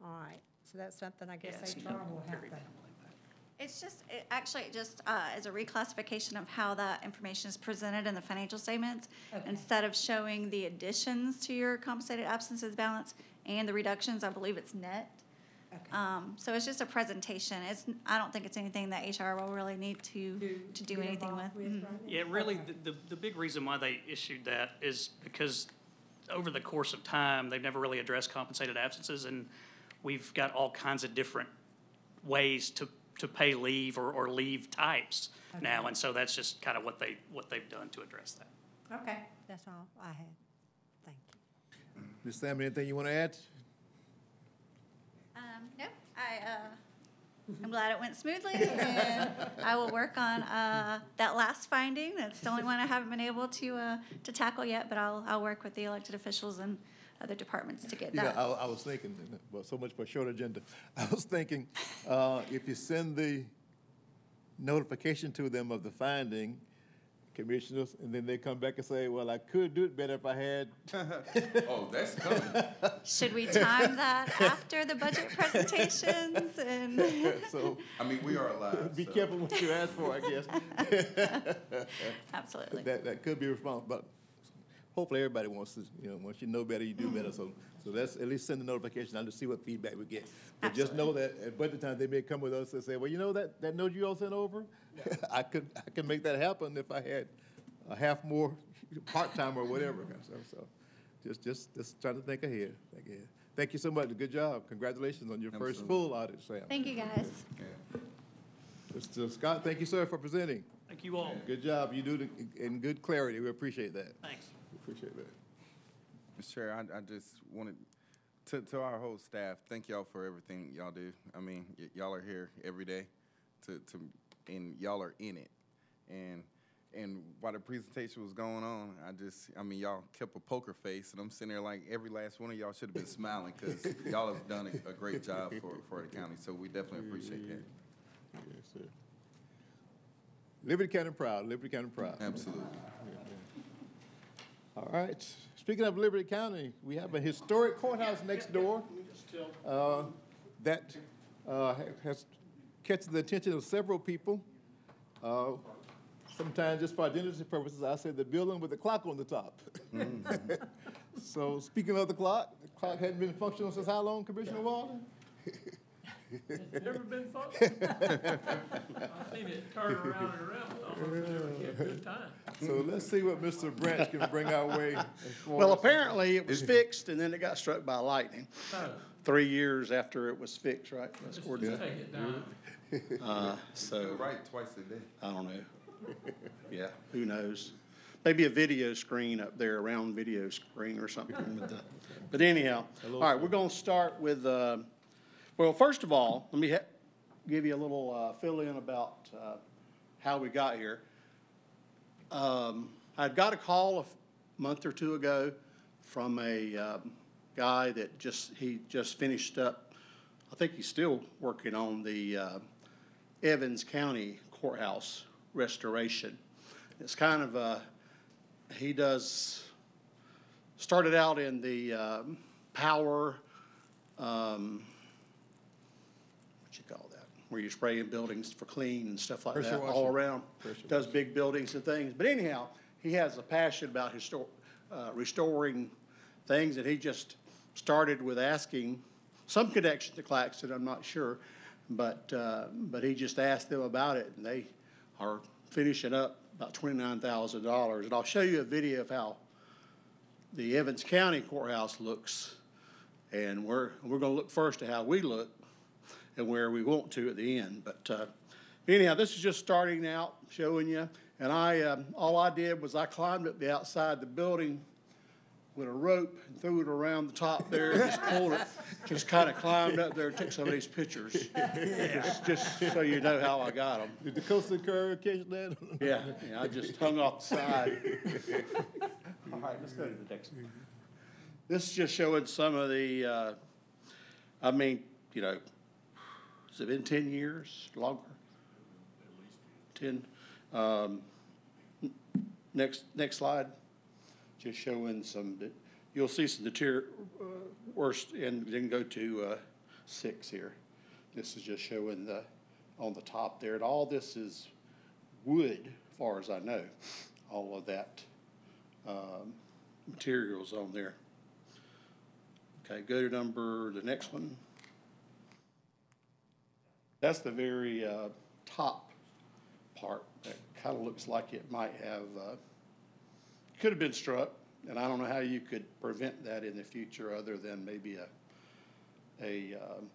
K: All right. So that's something I guess
J: Yes,
K: HR will have
J: very
K: to.
L: It's just, it actually it just, uh, is a reclassification of how that information is presented in the financial statements.
K: Okay.
L: Instead of showing the additions to your compensated absences balance and the reductions, I believe it's net.
K: Okay.
L: Um, so it's just a presentation. It's, I don't think it's anything that HR will really need to, to do anything with.
K: involved
L: Mhm.
K: right
J: yeah, really,
K: Okay.
J: the, the, the big reason why they issued that is because over the course of time, they've never really addressed compensated absences, and we've got all kinds of different ways to, to pay leave or, or leave types now, and so that's just kind of what they, what they've done to address that.
K: Okay, that's all I had. Thank you.
A: Ms. Sam, anything you want to add?
L: Um, no, I, uh, I'm glad it went smoothly, and I will work on, uh, that last finding. That's the only one I haven't been able to, uh, to tackle yet, but I'll, I'll work with the elected officials and other departments to get
A: You know,
L: that.
A: I, I was thinking, well, so much for short agenda. I was thinking, uh, if you send the notification to them of the finding, commissioners, and then they come back and say, well, I could do it better if I had.
I: Oh, that's coming.
L: Should we time that after the budget presentations and?
A: So
I: I mean, we are alive.
A: be
I: so-
A: careful what you ask for, I guess.
L: Absolutely.
A: That, that could be responsible, but hopefully everybody wants to, you know, once you know better, you do better. So, so let's at least send the notification out to see what feedback we get. But just know that at budget time, they may come with us and say, well, you know that, that note you all sent over? I could, I could make that happen if I had a half more part-time or whatever. So, so just, just, just trying to think ahead, think ahead. Thank you so much. Good job. Congratulations on your first full audit, Sam.
L: Thank you, guys.
I: Yeah.
A: Mr. Scott, thank you, sir, for presenting.
J: Thank you all.
A: Good job. You do it in good clarity. We appreciate that.
J: Thanks.
A: We Appreciate that.
I: Mr. Chair, I, I just wanted, to, to our whole staff, thank y'all for everything y'all do. I mean, y- y'all are here every day to, to, and y'all are in it. And, and while the presentation was going on, I just, I mean, y'all kept a poker face, and I'm sitting there like, every last one of y'all should have been smiling, because y'all have done a, a great job for, for the county, so we definitely appreciate that.
A: Yes, sir. Liberty County proud, Liberty County proud.
I: Absolutely.
A: All right. Speaking of Liberty County, we have a historic courthouse next door uh, that uh, has catches the attention of several people. Uh, Sometimes just for identity purposes, I say the building with the clock on the top. So speaking of the clock, the clock hadn't been functional since how long, Commissioner Walden?
D: It's never been fun. I've seen it turn around and around, but I don't know if it ever kept good time.
A: So let's see what Mr. Branch can bring our way.
M: Well, apparently it was fixed and then it got struck by lightning, three years after it was fixed, right? That's
D: Just
M: according
D: just take it down.
M: Uh, so,
I: Right, twice a day.
M: I don't know. Yeah, who knows? Maybe a video screen up there, a round video screen or something. But, uh, But anyhow, all right, we're gonna start with, uh, well, first of all, let me ha- give you a little, uh, fill-in about, uh, how we got here. Um, I'd got a call a f- month or two ago from a, um, guy that just, he just finished up, I think he's still working on the, uh, Evans County Courthouse restoration. It's kind of a, he does, started out in the, um, power, um, what you call that? Where you spray in buildings for clean and stuff like
A: Pressure
M: that, all around.
A: Pressure
M: Does big buildings and things. But anyhow, he has a passion about histor- uh, restoring things, and he just started with asking some connection to Claxton, I'm not sure. But, uh, but he just asked them about it, and they are finishing up about twenty-nine thousand dollars. And I'll show you a video of how the Evans County Courthouse looks. And we're, we're gonna look first at how we look and where we want to at the end. But, uh, anyhow, this is just starting out, showing you. And I, um, all I did was I climbed up the outside the building with a rope and threw it around the top there, and just pulled it, just kind of climbed up there and took some of these pictures. Just, just so you know how I got them.
A: Did the coastal curve catch that?
M: Yeah, yeah, I just hung off the side.
F: All right, let's go to the next. one.
M: This is just showing some of the, uh, I mean, you know, has it been ten years, longer? Ten, um, next, next slide, just showing some, you'll see some deterior, uh, worst, and then go to, uh, six here. This is just showing the, on the top there, and all this is wood, as far as I know, all of that, um, materials on there. Okay, go to number, the next one. That's the very uh, top part that kind of looks like it might have, uh, could have been struck, and I don't know how you could prevent that in the future other than maybe a, a, um,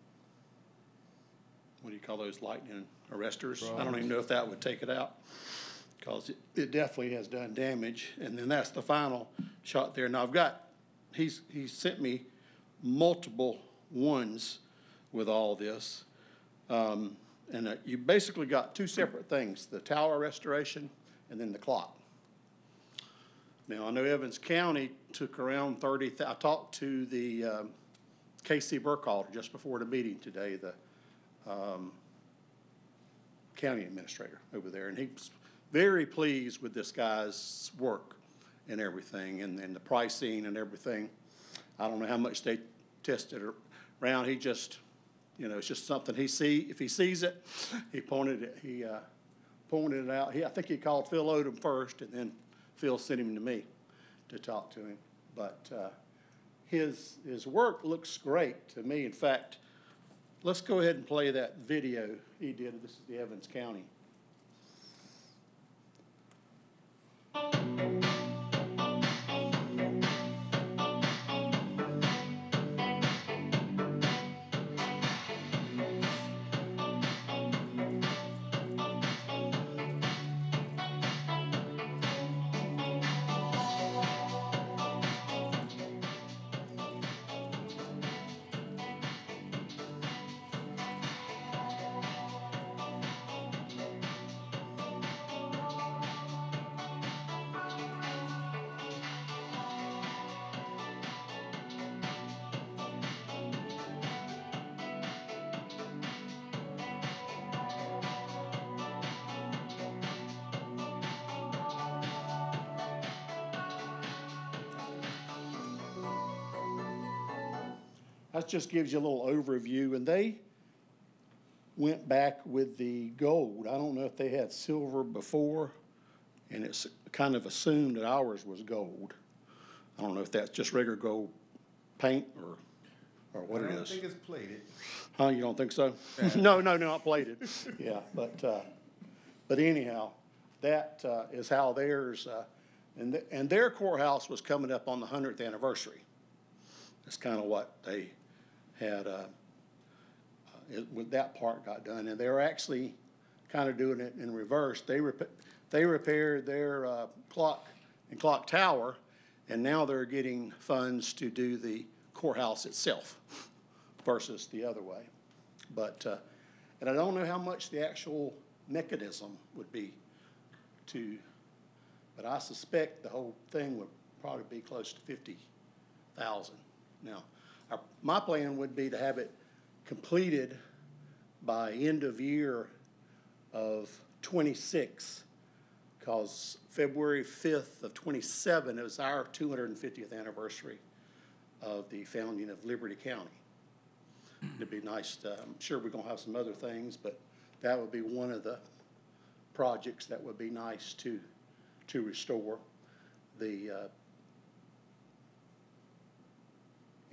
M: what do you call those, lightning arresters? I don't even know if that would take it out, because it, it definitely has done damage. And then that's the final shot there. Now, I've got, he's, he sent me multiple ones with all this. Um, and uh, you basically got two separate things, the tower restoration and then the clock. Now, I know Evans County took around thirty, I talked to the, um, Casey Burkhalter just before the meeting today, the, um, county administrator over there, and he's very pleased with this guy's work and everything, and, and the pricing and everything. I don't know how much they tested around, he just, you know, it's just something he see, if he sees it, he pointed it, he, uh, pointed it out. He, I think he called Phil Odom first, and then Phil sent him to me to talk to him. But, uh, his, his work looks great to me. In fact, let's go ahead and play that video he did. This is the Evans County. Just gives you a little overview, and they went back with the gold. I don't know if they had silver before, and it's kind of assumed that ours was gold. I don't know if that's just regular gold paint or, or what it is.
I: I don't think it's plated.
M: Huh, you don't think so? No, no, no, not plated, yeah, but, uh, but anyhow, that, uh, is how theirs, uh, and, th- and their courthouse was coming up on the hundredth anniversary. That's kind of what they had, uh, uh, it, when that part got done, and they were actually kind of doing it in reverse. They rep- they repaired their, uh, clock and clock tower, and now they're getting funds to do the courthouse itself versus the other way. But, uh, and I don't know how much the actual mechanism would be to, but I suspect the whole thing would probably be close to fifty thousand. Now, our, my plan would be to have it completed by end of year of twenty-six, cause February fifth of twenty-seven is our two hundred and fiftieth anniversary of the founding of Liberty County. It'd be nice to, I'm sure we're gonna have some other things, but that would be one of the projects that would be nice to, to restore. The, uh,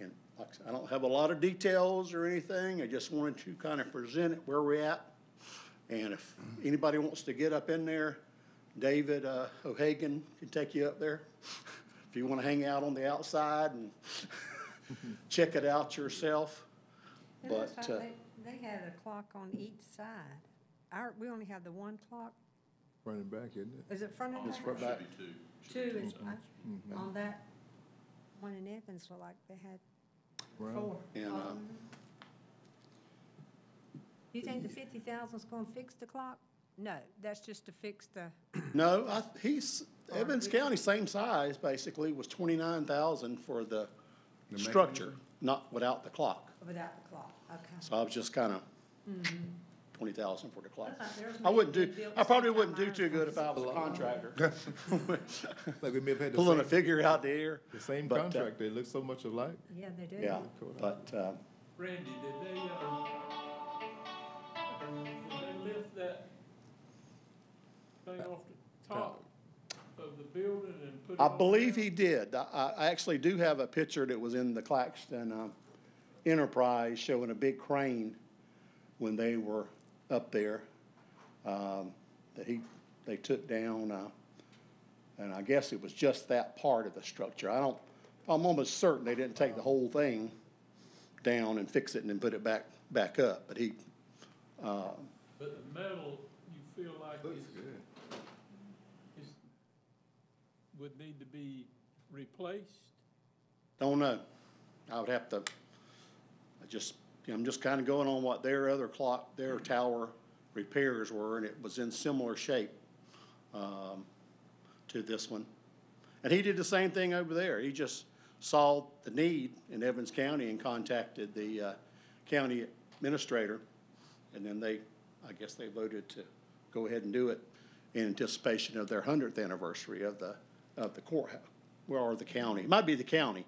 M: and like I don't have a lot of details or anything, I just wanted to kind of present it where we're at. And if anybody wants to get up in there, David uh, O'Hagan can take you up there. If you wanna hang out on the outside and check it out yourself.
K: It
M: But,
K: like
M: uh,
K: they, they had a clock on each side. Our, we only have the one clock.
A: Front and back, isn't it?
K: Is it front and
M: It's
K: back?
M: front back.
E: Should be two. Should
K: Two,
E: be
K: and
E: sides.
K: I- on that one in Evans, looked like they had
A: Well,
K: four.
M: And, uh,
K: Um, You think the fifty thousand's gonna fix the clock? No, that's just to fix the,
M: No, I, he's, Evans County, same size, basically, was twenty-nine thousand for the
I: The
M: structure, not without the clock.
K: without the clock, okay.
M: So I was just kinda, twenty thousand for the clock.
K: Looks like theirs
M: I wouldn't do, I probably wouldn't do too good if I was a contractor,
A: Like we may have had the
M: pulling a
A: same,
M: figure out the air.
A: the same
M: but, uh,
A: contract, they look so much alike.
K: Yeah, they do.
M: Yeah, but, uh,
D: Randy, did they, uh, did they lift that thing off the top of the building and put it
M: I
D: on
M: believe
D: there?
M: he did. I, I I actually do have a picture that was in the Claxton, um, Enterprise showing a big crane when they were up there, um, that he, they took down, uh, and I guess it was just that part of the structure. I don't, I'm almost certain they didn't take the whole thing down and fix it and then put it back, back up, but he, uh,
D: But the metal, you feel like
A: Looks
D: is,
A: good.
D: is, would need to be replaced?
M: Don't know. I would have to, I just, I'm just kind of going on what their other clock, their tower repairs were, and it was in similar shape, um, to this one. And he did the same thing over there. He just saw the need in Evans County and contacted the, uh, county administrator. And then they I guess they voted to go ahead and do it in anticipation of their hundredth anniversary of the, of the courthouse, well, or the county, it might be the county,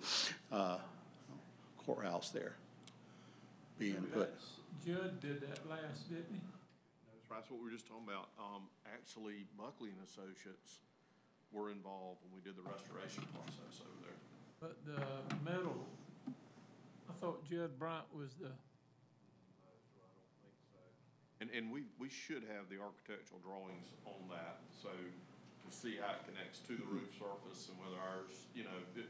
M: uh, courthouse there being put.
D: Judd did that last, didn't he?
E: That's right, that's what we were just talking about. Um, actually, Buckley and Associates were involved when we did the restoration process over there.
D: But the metal, I thought Judd Bryant was the,
E: And, and we, we should have the architectural drawings on that, so to see how it connects to the roof surface and whether ours, you know, it,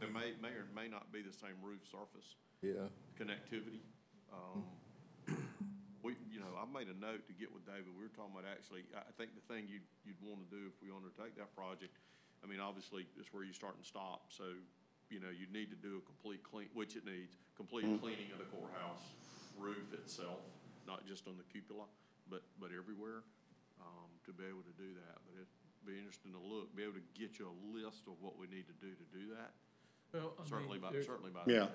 E: there may, may or may not be the same roof surface
A: Yeah.
E: connectivity. Um, we, you know, I made a note to get with David, we were talking about actually, I, I think the thing you'd, you'd wanna do if we undertake that project, I mean, obviously, it's where you start and stop, so, you know, you'd need to do a complete clean, which it needs, complete cleaning of the courthouse roof itself, not just on the cupola, but, but everywhere, um, to be able to do that. But it'd be interesting to look, be able to get you a list of what we need to do to do that,
D: well, I
E: certainly
D: mean,
E: by,
D: there's
E: certainly by.
M: Yeah.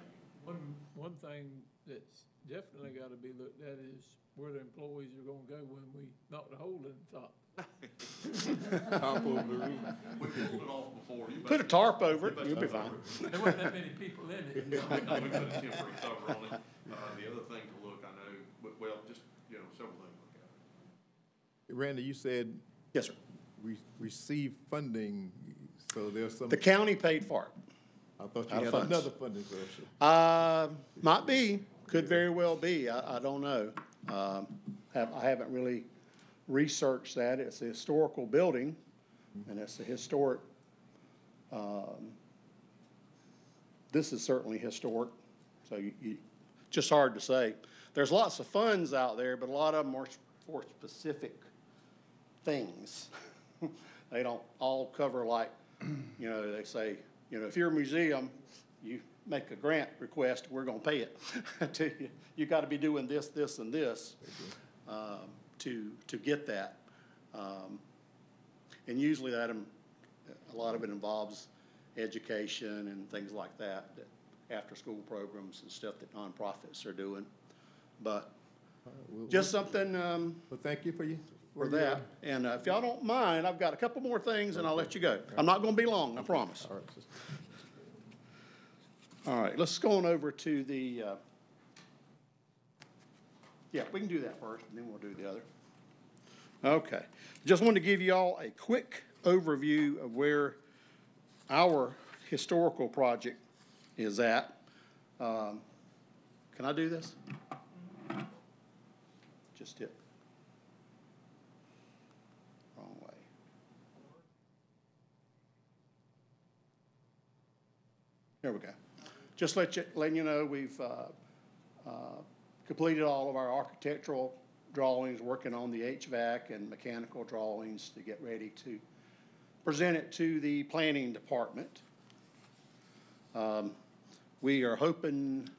D: one, one thing that's definitely gotta be looked at is where the employees are gonna go when we knock the hole in the top.
A: Top over the roof.
E: We pulled it off before. You
M: Put a
E: bet-
M: tarp over it,
E: you bet
M: you'll be fine.
D: There wasn't that many people in it.
E: We put a temporary cover on it. Uh, the other thing to look, I know, but, well, just, you know, several things to look at.
A: Randy, you said
M: Yes, sir.
A: we receive funding, so there's some,
M: The county paid for it.
A: I thought
M: out
A: you
M: of
A: had
M: funds.
A: another funding source.
M: Uh, might be, could very well be, I, I don't know. Um, have, I haven't really researched that, it's a historical building, and it's a historic, um, this is certainly historic, so you, you, just hard to say. There's lots of funds out there, but a lot of them are for specific things. They don't all cover like, you know, they say, you know, if you're a museum, you make a grant request, we're gonna pay it to you. You gotta be doing this, this, and this, um, to, to get that. Um, And usually that, um, a lot of it involves education and things like that, that after-school programs and stuff that nonprofits are doing. But
A: Well,
M: just something, um,
A: Well, thank you for you.
M: for
A: your-
M: that. And uh, if y'all don't mind, I've got a couple more things and I'll let you go. I'm not gonna be long, I promise.
A: All right, sister.
M: All right, let's go on over to the, uh, yeah, we can do that first and then we'll do the other. Okay, just wanted to give you all a quick overview of where our historical project is at. Um, Can I do this? Just hit. Wrong way. There we go. Just let you, letting you know, we've, uh, uh, completed all of our architectural drawings, working on the HVAC and mechanical drawings to get ready to present it to the planning department. Um, we are hoping,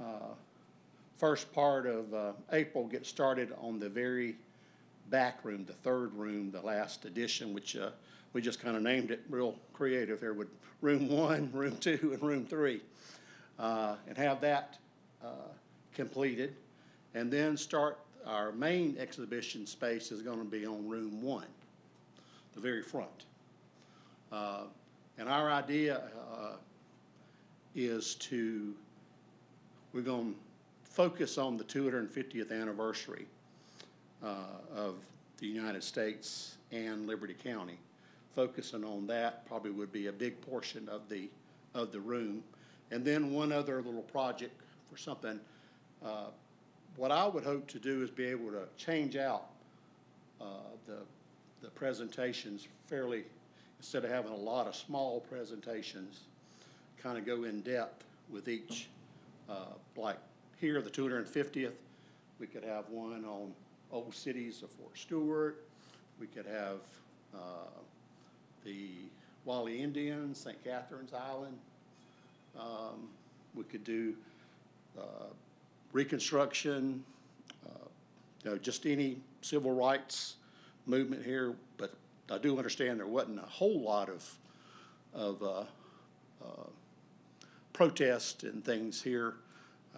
M: uh, first part of, uh, April, get started on the very back room, the third room, the last addition, which, uh, we just kind of named it real creative there with room one, room two, and room three. Uh, and have that, uh, completed. And then start, our main exhibition space is gonna be on room one, the very front. Uh, and our idea, uh, is to, we're gonna focus on the two hundred and fiftieth anniversary uh, of the United States and Liberty County. Focusing on that probably would be a big portion of the, of the room. And then one other little project for something, uh, what I would hope to do is be able to change out uh, the, the presentations fairly, instead of having a lot of small presentations, kind of go in depth with each. Uh, Like here, the two hundred and fiftieth, we could have one on old cities of Fort Stewart. We could have uh, the Guale Indians, St. Catherine's Island. Um, We could do uh, Reconstruction, uh, you know, just any civil rights movement here. But I do understand there wasn't a whole lot of, of uh, uh, protest and things here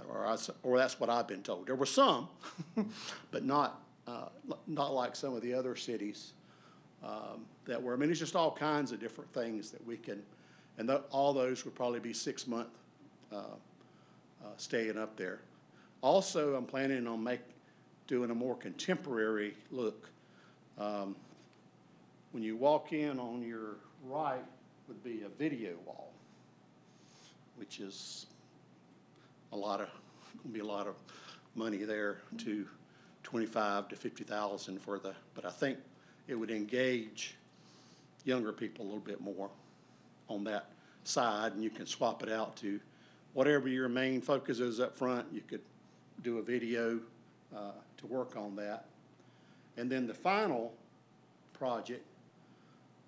M: or I, or that's what I've been told. There were some, but not, uh, not like some of the other cities um, that were, I mean, it's just all kinds of different things that we can, and tho- all those would probably be six-month uh, uh, staying up there. Also, I'm planning on make, doing a more contemporary look. Um, When you walk in on your right would be a video wall, which is a lot of, gonna be a lot of money there to twenty-five to fifty thousand for the, but I think it would engage younger people a little bit more on that side, and you can swap it out to whatever your main focus is up front, you could do a video, uh, to work on that. And then the final project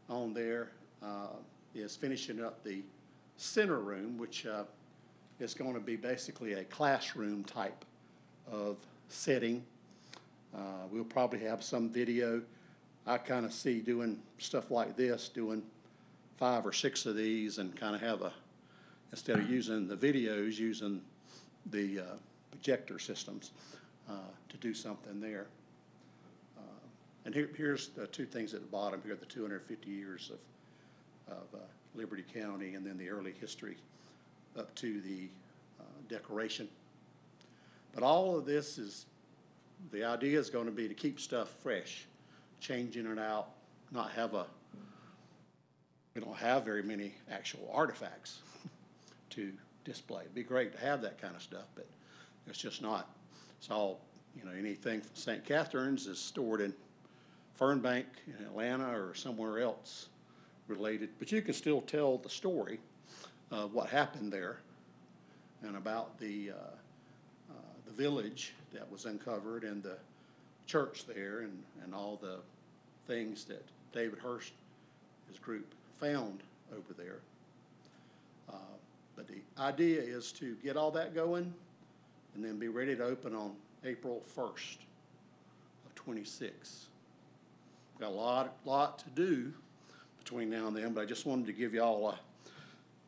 M: on there, uh, is finishing up the center room, which, uh, is gonna be basically a classroom type of setting. Uh, we'll probably have some video. I kind of see doing stuff like this, doing five or six of these and kind of have a, instead of using the videos, using the uh, projector systems uh, to do something there. Uh, And here, here's the two things at the bottom here, the two hundred and fifty years of, of uh, Liberty County and then the early history up to the uh, decoration. But all of this is, the idea is gonna be to keep stuff fresh, changing it out, not have a, we don't have very many actual artifacts to display. It'd be great to have that kind of stuff, but it's just not. It's all, you know, anything from St. Catherine's is stored in Fernbank in Atlanta or somewhere else related, but you can still tell the story of what happened there and about the, uh, uh, the village that was uncovered and the church there and, and all the things that David Hurst, his group, found over there. Uh, But the idea is to get all that going and then be ready to open on April first of twenty-six. Got a lot, lot to do between now and then, but I just wanted to give you all uh,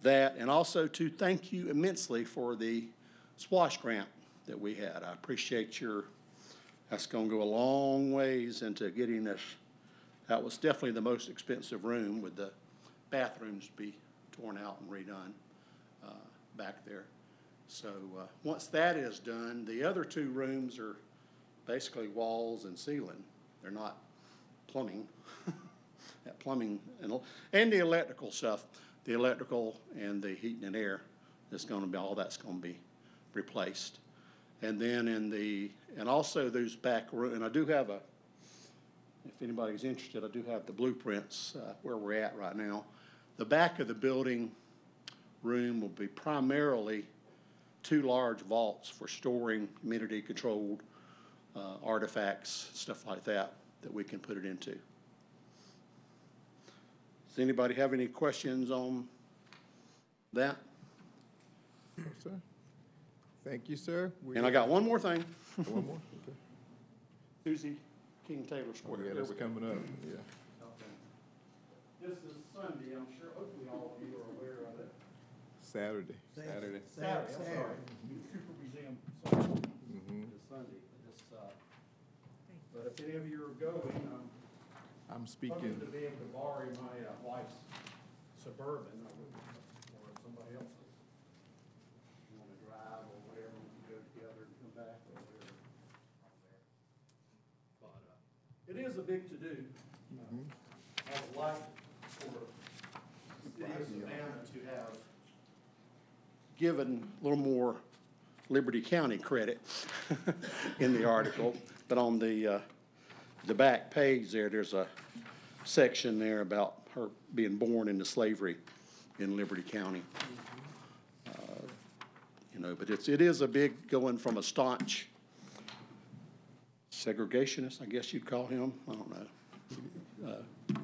M: that, and also to thank you immensely for the SPLOST grant that we had. I appreciate your, that's gonna go a long ways into getting this. That was definitely the most expensive room with the bathrooms be torn out and redone, uh, back there. So, uh, once that is done, the other two rooms are basically walls and ceiling. They're not plumbing. That plumbing and, and the electrical stuff, the electrical and the heating and air is gonna be, all that's gonna be replaced. And then in the, and also those back room, and I do have a, if anybody's interested, I do have the blueprints, uh, where we're at right now. The back of the building room will be primarily two large vaults for storing humidity-controlled uh, artifacts, stuff like that, that we can put it into. Does anybody have any questions on that?
A: No, sir. Thank you, sir. We-
M: And I got one more thing.
A: One more? Okay.
M: Susie King Taylor
A: Oh,
M: Square.
A: yeah,
M: There
A: that's coming up, yeah.
M: This is Sunday, I'm sure, hopefully all of you are aware of it.
A: Saturday.
I: Saturday.
M: Saturday, I'm sorry. Cooper Museum, sorry.
A: Mhm.
M: It's Sunday, this, uh, but if any of you are going, um,
A: I'm
M: hoping
A: speaking,
M: to be able to borrow my uh, wife's Suburban or or somebody else's. You wanna drive or whatever, we can go together and come back or whatever. out there. But, uh, it is a big to-do. Uh, I would like for the city of Savannah to have given a little more Liberty County credit in the article, but on the, uh, the back page there, there's a section there about her being born into slavery in Liberty County. Uh, You know, but it's, it is a big, going from a staunch segregationist, I guess you'd call him, I don't know. uh,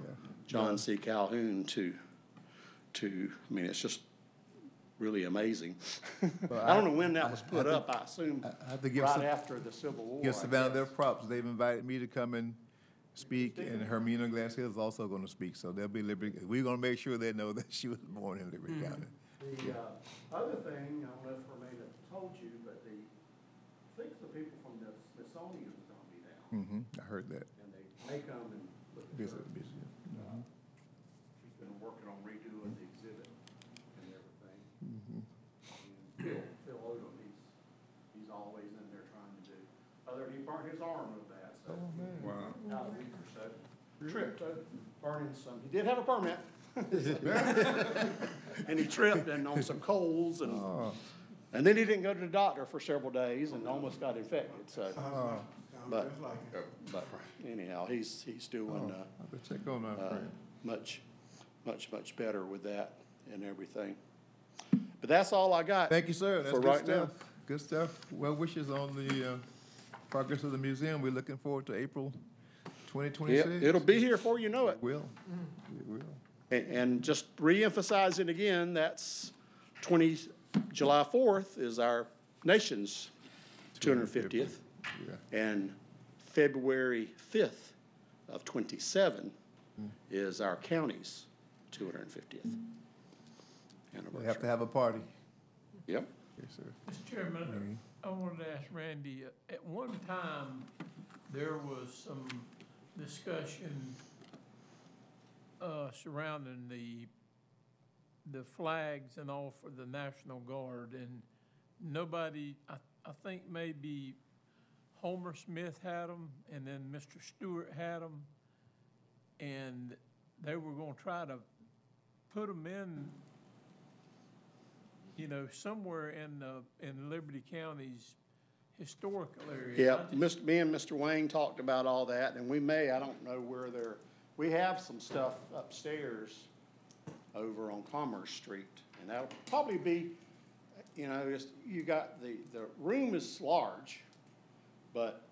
M: John C. Calhoun to, to, I mean, it's just really amazing.
A: Well,
M: I don't
A: I-
M: know when that was
A: I- I
M: put
A: think-
M: up, I assume
A: I- I have to give
M: right
A: some-
M: after the Civil War.
A: give
M: I
A: Savannah their
M: guess.
A: props. They've invited me to come and speak, and Hermina Glass Hill is also gonna speak, so they'll be Liberty, we're gonna make sure they know that she was born in Liberty County.
M: The uh, other thing, I don't know if Romina told you, but the
A: Mm-hmm, I heard that.
M: And they may come and look at
A: Visit,
M: her.
A: visit.
M: Uh, She's been working on redoing the exhibit and everything.
A: Mm-hmm.
M: And Phil, Phil Odom, he's, he's always in there trying to do, other than he burnt his arm with that, so.
I: Wow.
M: Out a week or so, tripped, uh, burning some, he did have a permit. And he tripped and on some coals and,
A: Oh,
M: and then he didn't go to the doctor for several days and almost got infected, so.
A: oh,
M: But, but anyhow, he's, he's doing, uh,
A: I better check on our
M: uh,
A: friend.
M: much, much, much better with that and everything. But that's all I got.
A: Thank you, sir. That's
M: for
A: good
M: right now.
A: stuff. Good stuff. Well wishes on the, uh, progress of the museum. We're looking forward to April twenty
M: Yeah, it'll be here before you know it.
A: Will, it will.
M: And, and just re-emphasizing again, that's twenty, July fourth is our nation's two hundred and fiftieth.
A: Yeah.
M: And February fifth of twenty-seven is our county's two hundred and fiftieth anniversary.
A: We have to have a party.
M: Yep.
A: Yes, sir.
D: Mr. Chairman, I wanted to ask Randy, uh, at one time, there was some discussion uh, surrounding the, the flags and all for the National Guard, and nobody, I, I think maybe Homer Smith had them, and then Mr. Stewart had them, and they were gonna try to put them in you know, somewhere in, uh, in Liberty County's historical area.
M: Yeah,
D: just-
M: Mr., me and Mr. Wayne talked about all that, and we may, I don't know where they're, we have some stuff upstairs over on Commerce Street, and that'll probably be, you know, just, you got, the, the room is large, but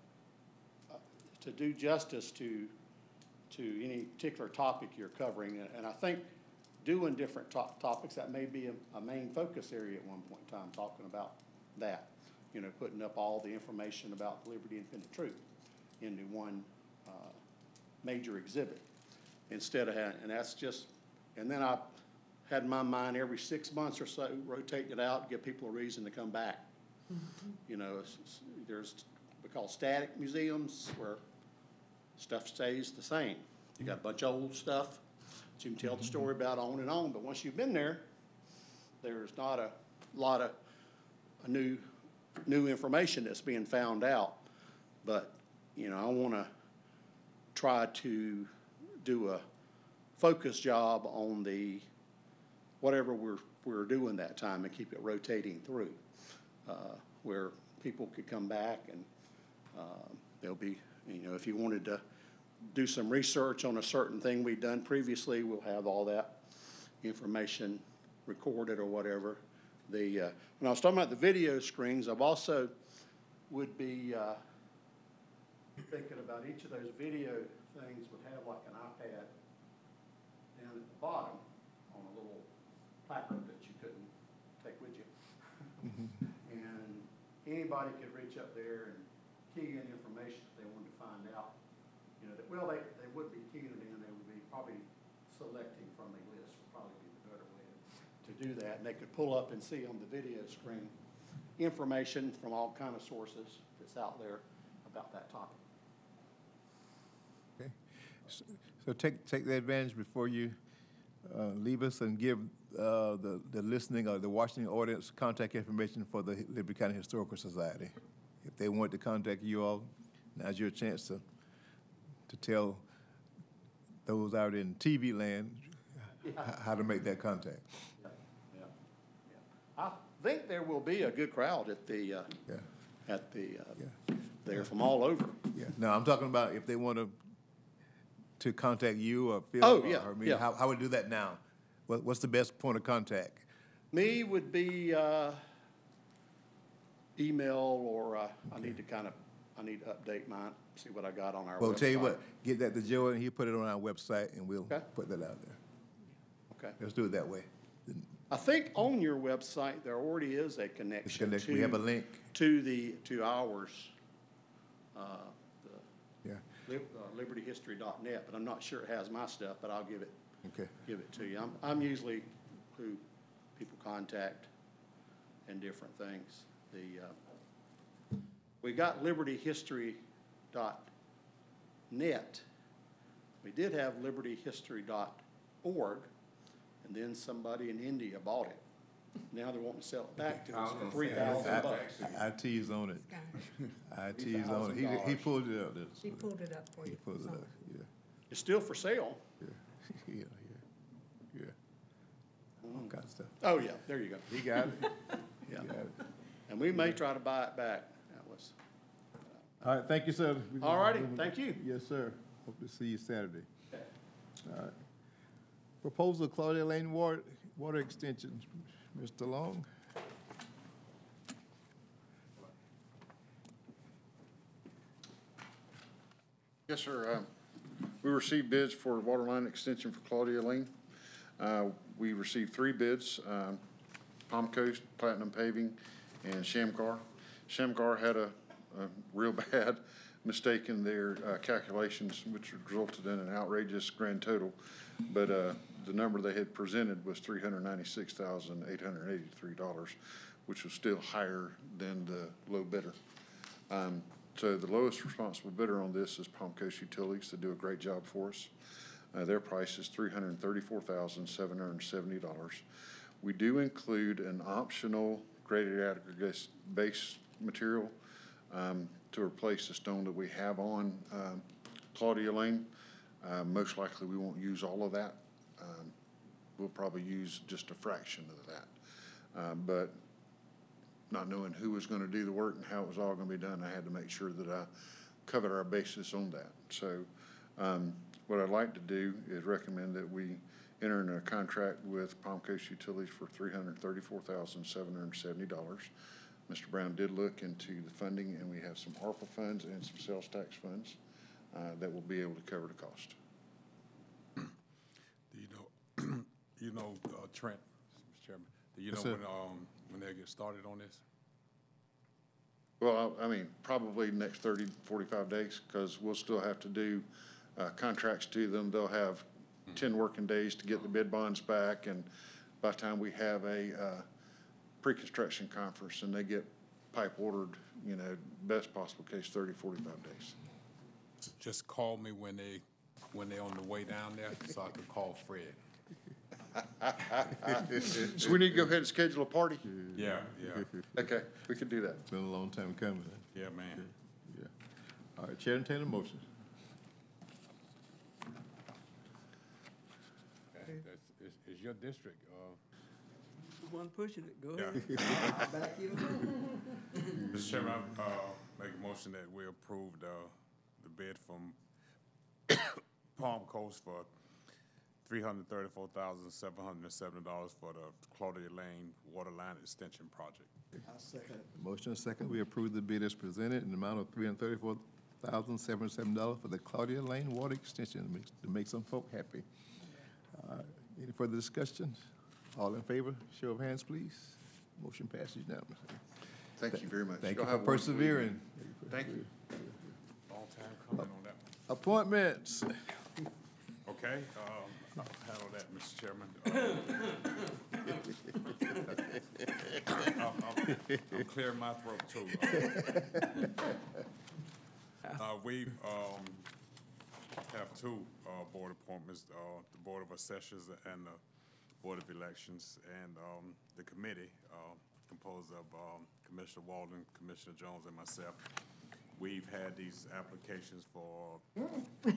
M: uh, to do justice to, to any particular topic you're covering, and- and I think doing different top, topics, that may be a, a main focus area at one point in time, talking about that. You know, putting up all the information about the Liberty Independent Troop into one, uh, major exhibit. Instead of having, and that's just, and then I had in my mind every six months or so, rotate it out, give people a reason to come back. You know, it's- it's- there's, we call static museums where stuff stays the same. You got a bunch of old stuff that you can tell the story about on and on, but once you've been there, there's not a lot of, a new, new information that's being found out. But, you know, I wanna try to do a focus job on the, whatever we're, we're doing that time and keep it rotating through. Uh, where people could come back and, um, there'll be, you know, if you wanted to do some research on a certain thing we've done previously, we'll have all that information recorded or whatever. The, uh, when I was talking about the video screens, I've also would be, uh, thinking about each of those video things would have like an iPad down at the bottom on a little placard that you couldn't take with you. And anybody could reach up there and key in information if they wanted to find out. You know, that, well, they, they wouldn't be keying it in, they would be probably selecting from a list would probably be the better way to do that. And they could pull up and see on the video screen information from all kind of sources that's out there about that topic.
A: Okay. S- So take, take the advantage before you uh, leave us and give uh, the, the listening or the watching audience contact information for the Liberty County Historical Society. If they want to contact you all, now's your chance to, to tell those out in TV land h- how to make that contact.
M: Yeah, yeah, yeah. I think there will be a good crowd at the, uh,
A: Yeah,
M: at the, uh, they're from all over.
A: yeah. No, I'm talking about if they want to, to contact you or Phil.
M: Oh,
A: or-
M: yeah,
A: or me,
M: yeah.
A: How, how would do that now? What, what's the best point of contact?
M: Me would be, uh, email or, uh, I need to kind of, I need to update mine, see what I got on our website.
A: Well, tell you what, get that to Joe and he'll put it on our website and we'll
M: Okay.
A: put that out there.
M: Okay.
A: Let's do it that way.
M: I think on your website, there already is a connection
A: connection. We have a
M: to-
A: link.
M: To the, to ours, uh, the
A: Yeah,
M: lib- uh, libertyhistory.net, but I'm not sure it has my stuff, but I'll give it,
A: okay.
M: give it to you. I'm, I'm usually who people contact and different things. The, uh, we got libertyhistory.net. We did have libertyhistory.org, and then somebody in India bought it. Now they're wanting to sell it back to us for three thousand bucks.
A: IT's on it. IT's on it. He, he pulled it up. That's-
K: She pulled it up for
A: He
K: you.
A: pulled it up, yeah,
M: It's still for sale.
A: yeah, yeah, yeah, yeah. All kinds of stuff.
M: Oh, yeah, there you go.
A: He got it. He
M: Yeah.
A: got it.
M: And we may try to buy it back. That was,
A: All right, thank you, sir. We-
M: All righty, thank you.
A: Yes, sir. Hope to see you Saturday. All right. Proposal Claudia Lane Water, Water Extension, Mr. Long.
B: Yes, sir. Um, We received bids for water line extension for Claudia Lane. Uh, We received three bids, um, Palm Coast, Platinum Paving, and Shamgar. Shamgar had a, a real bad mistake in their uh, calculations, which resulted in an outrageous grand total. But uh, the number they had presented was three hundred ninety-six thousand, eight hundred eighty-three dollars, which was still higher than the low bidder. Um, So the lowest responsible bidder on this is Palm Coast Utilities. They do a great job for us. Uh, Their price is three hundred and thirty-four thousand, seven hundred and seventy dollars. We do include an optional graded aggregate base material um, to replace the stone that we have on um, Claudia Lane. Uh, Most likely, we won't use all of that. Um, We'll probably use just a fraction of that. Uh, But not knowing who was gonna do the work and how it was all gonna be done, I had to make sure that I covered our basis on that. So, um, what I'd like to do is recommend that we enter into a contract with Palm Coast Utilities for three hundred thirty-four thousand, seven hundred and seventy dollars. Mr. Brown did look into the funding, and we have some ARPA funds and some sales tax funds, uh, that will be able to cover the cost.
N: Do you know, you know, uh, Trent, Mr. Chairman, do you know
A: Yes,
N: when, um, when they get started on this?
B: Well, I I mean, probably next 30, 45 days, because we'll still have to do uh, contracts to them. They'll have 10 working days to get the bid bonds back, and by the time we have a uh, pre-construction conference and they get pipe ordered, you know, best possible case, 30, 45 days.
N: Just call me when they, when they're on the way down there, so I can call Fred.
B: So we need to go ahead and schedule a party?
N: Yeah, yeah,
B: Okay, we can do that.
A: It's been a long time coming.
N: yeah, man.
A: Yeah. All right, Chair, entertain a motion.
N: That's, it's, it's your district, uh,
H: The one pushing it, go
N: Yeah.
H: ahead. Back you.
N: Mr. Chairman, I, uh, make a motion that we approve the, the bid from Palm Coast for three hundred thirty-four thousand, seven hundred and seventy dollars for the Claudia Lane Water Line Extension Project.
H: I second.
A: Motion and second, we approve the bid as presented in the amount of three hundred thirty-four thousand, seven hundred seven dollars for the Claudia Lane Water Extension to make, to make some folk happy. Uh, Any further discussion? All in favor, show of hands, please. Motion passes unanimously.
B: Thank you very much.
A: Thank you
B: Y'all
A: for
B: have a wonderful evening.
A: persevering.
B: Thank you.
N: Long time coming on that.
A: Appointments.
N: Okay, um, I'll handle that, Mr. Chairman. Uh, I'll, I'll- I'll clear my throat too. Uh, we, um, have two, uh, board appointments, uh, the Board of Assessors and the Board of Elections, and, um, the committee, uh, composed of, um, Commissioner Walden, Commissioner Jones, and myself. We've had these applications for, two,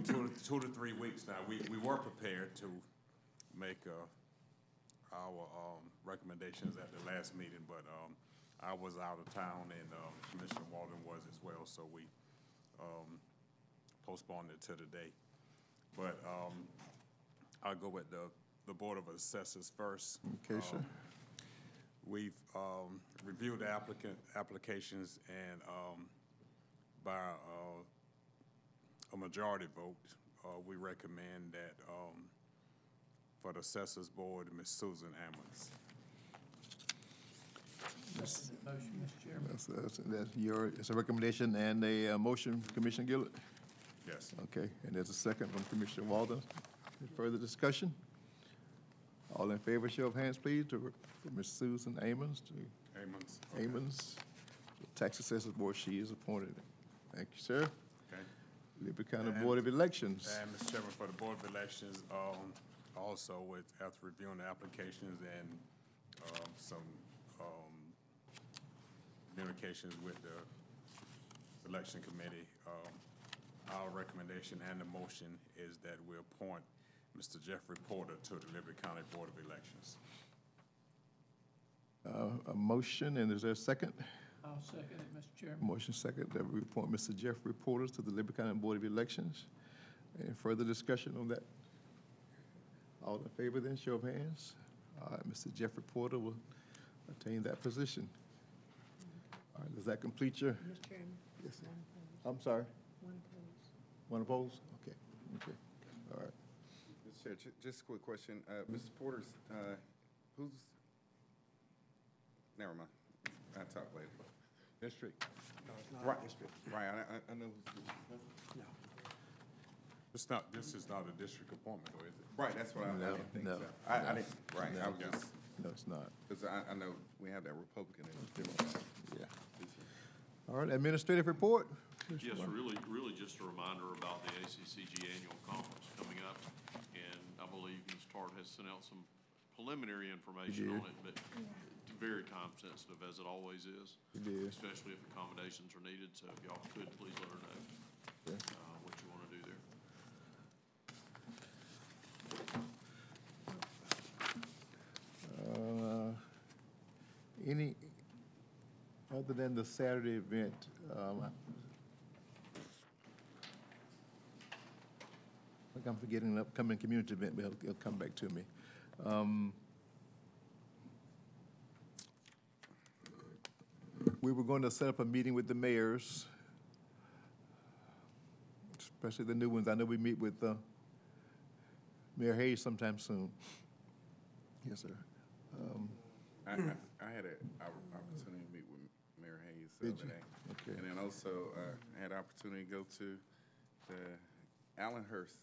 N: to- two to three weeks now. We, we were prepared to make, uh, our, um, recommendations at the last meeting, but, um, I was out of town and, um, Commissioner Walden was as well, so we, um, postponed it to today. But, um, I'll go with the, the Board of Assessors first.
A: Okay, sir.
N: Um, We've, um, reviewed the applicant, applications and, um, by, uh, a majority vote, uh, we recommend that, um, for the Assessors Board, Ms. Susan Ammons.
D: Motion, Mr. Chairman.
A: That's, that's, that's your, it's a recommendation and a uh, motion, Commissioner Gilliard?
N: Yes.
A: Okay, and there's a second from Commissioner Walden. Further discussion? All in favor, show of hands, please, to, for Ms. Susan Amons, to
N: Ammons.
A: Amons, Tax Assessors Board, she is appointed. Thank you, sir.
N: Okay?
A: Liberty County Board of Elections.
N: And, Mr. Chairman, for the Board of Elections, um, also with, after reviewing the applications and, um, some, communications with the election committee, um, our recommendation and the motion is that we appoint Mr. Jeffrey Porter to the Liberty County Board of Elections.
A: Uh, A motion, and is there a second?
D: I'll second it, Mr. Chairman.
A: Motion second that we appoint Mr. Jeffrey Porter to the Liberty County Board of Elections. Any further discussion on that? All in favor, then, show of hands. All right, Mr. Jeffrey Porter will attain that position. All right, does that complete your,
K: Mr. Chairman,
A: Yes, sir.
K: one opposed,
A: I'm sorry,
K: one opposed.
A: one opposed? Okay, okay, all right.
I: Mr. Chair, ju- just a quick question. Uh, Mr. Porter's, uh, who's, never mind. I'll talk later.
A: District.
H: No, it's not
I: Right,
H: a district.
I: right, I, I- I know. who's-
H: No.
N: It's not, this is not a district appointment, though, is it?
I: Right, that's what I, I
A: No,
I: didn't think
A: no,
I: so. I, I
A: no,
I: didn't, right, I was
A: no.
I: just,
A: No, it's not,
I: because I, I know we have that Republican in Democrat.
A: yeah. All right, administrative report? Mr.
E: Yes, really, really just a reminder about the ACCG annual conference coming up. And I believe Ms. Tart has sent out some preliminary information on it, but it's very time sensitive, as it always is.
A: It is.
E: Especially if accommodations are needed, so if y'all could, please let her know,
A: Okay.
E: uh, what you want to do there.
A: Uh, Any, other than the Saturday event, um, I think I'm forgetting an upcoming community event, but it'll, it'll come back to me. Um, We were going to set up a meeting with the mayors, especially the new ones. I know we meet with, uh, Mayor Hayes sometime soon. Yes, sir. Um,
I: I, I, I had an opportunity to meet with Mayor Hayes the
A: Did you?
I: day.
A: Okay.
I: And then also, uh, I had an opportunity to go to the Allenhurst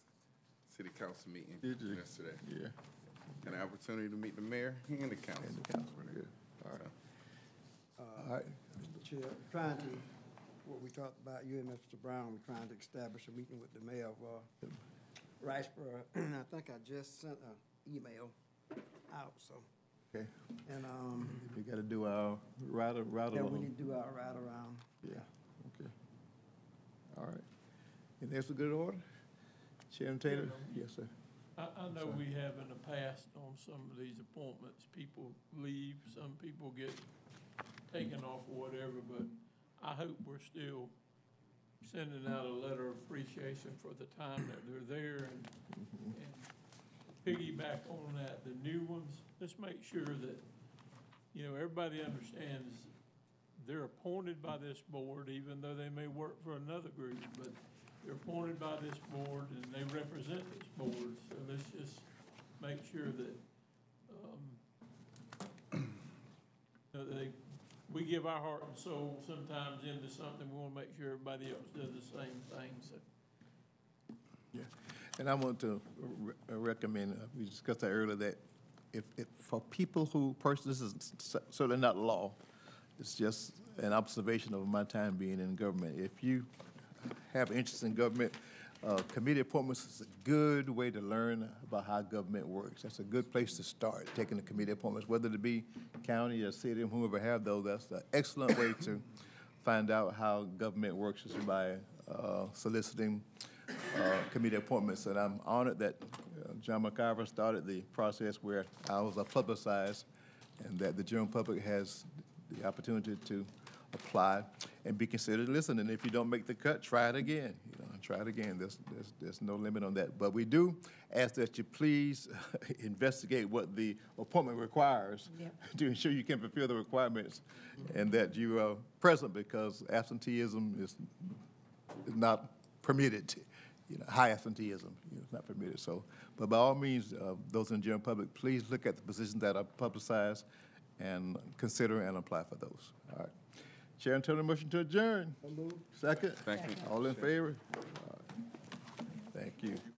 I: City Council meeting
A: Did you?
I: yesterday.
A: Yeah.
I: Had an opportunity to meet the mayor and the council.
A: And the council, good. All right. All right,
H: Mr. Chair, trying to, what we talked about, you and Mr. Brown, we're trying to establish a meeting with the mayor of, uh, Riceboro. And I think I just sent an email out, so,
A: okay.
H: and, um,
A: We got to do our ride, ride
H: yeah, we
A: along.
H: need to do our ride around.
A: Yeah, okay. All right. And that's a good order? Sharon Taylor? Yes, sir.
D: I, I know we have in the past on some of these appointments, people leave, some people get taken off or whatever, but I hope we're still sending out a letter of appreciation for the time that they're there and, and piggyback on that, the new ones, let's make sure that, you know, everybody understands they're appointed by this board, even though they may work for another group, but they're appointed by this board and they represent this board, so let's just make sure that, um, that they, we give our heart and soul sometimes into something, we wanna make sure everybody else does the same thing, so.
A: Yeah. And I want to re- recommend, uh, we discussed that earlier, that if, if, for people who, this is certainly not law, it's just an observation of my time being in government. If you have interest in government, uh, committee appointments is a good way to learn about how government works. That's a good place to start, taking the committee appointments, whether it be county or city, or whoever have those. That's an excellent way to find out how government works by uh, soliciting uh, committee appointments. And I'm honored that uh, John McIver started the process where ours are publicized and that the general public has the opportunity to apply and be considered listening. If you don't make the cut, try it again, you know, try it again. There's, there's, there's no limit on that. But we do ask that you please investigate what the appointment requires
K: Yep.
A: to ensure you can fulfill the requirements and that you are present because absenteeism is, is not permitted. You know, high absenteeism, you know, it's not permitted. So, but by all means, uh, those in the general public, please look at the positions that are publicized and consider and apply for those. All right. Chair and turn motion to adjourn. Second?
I: Thank you.
A: All in favor? All right. Thank you.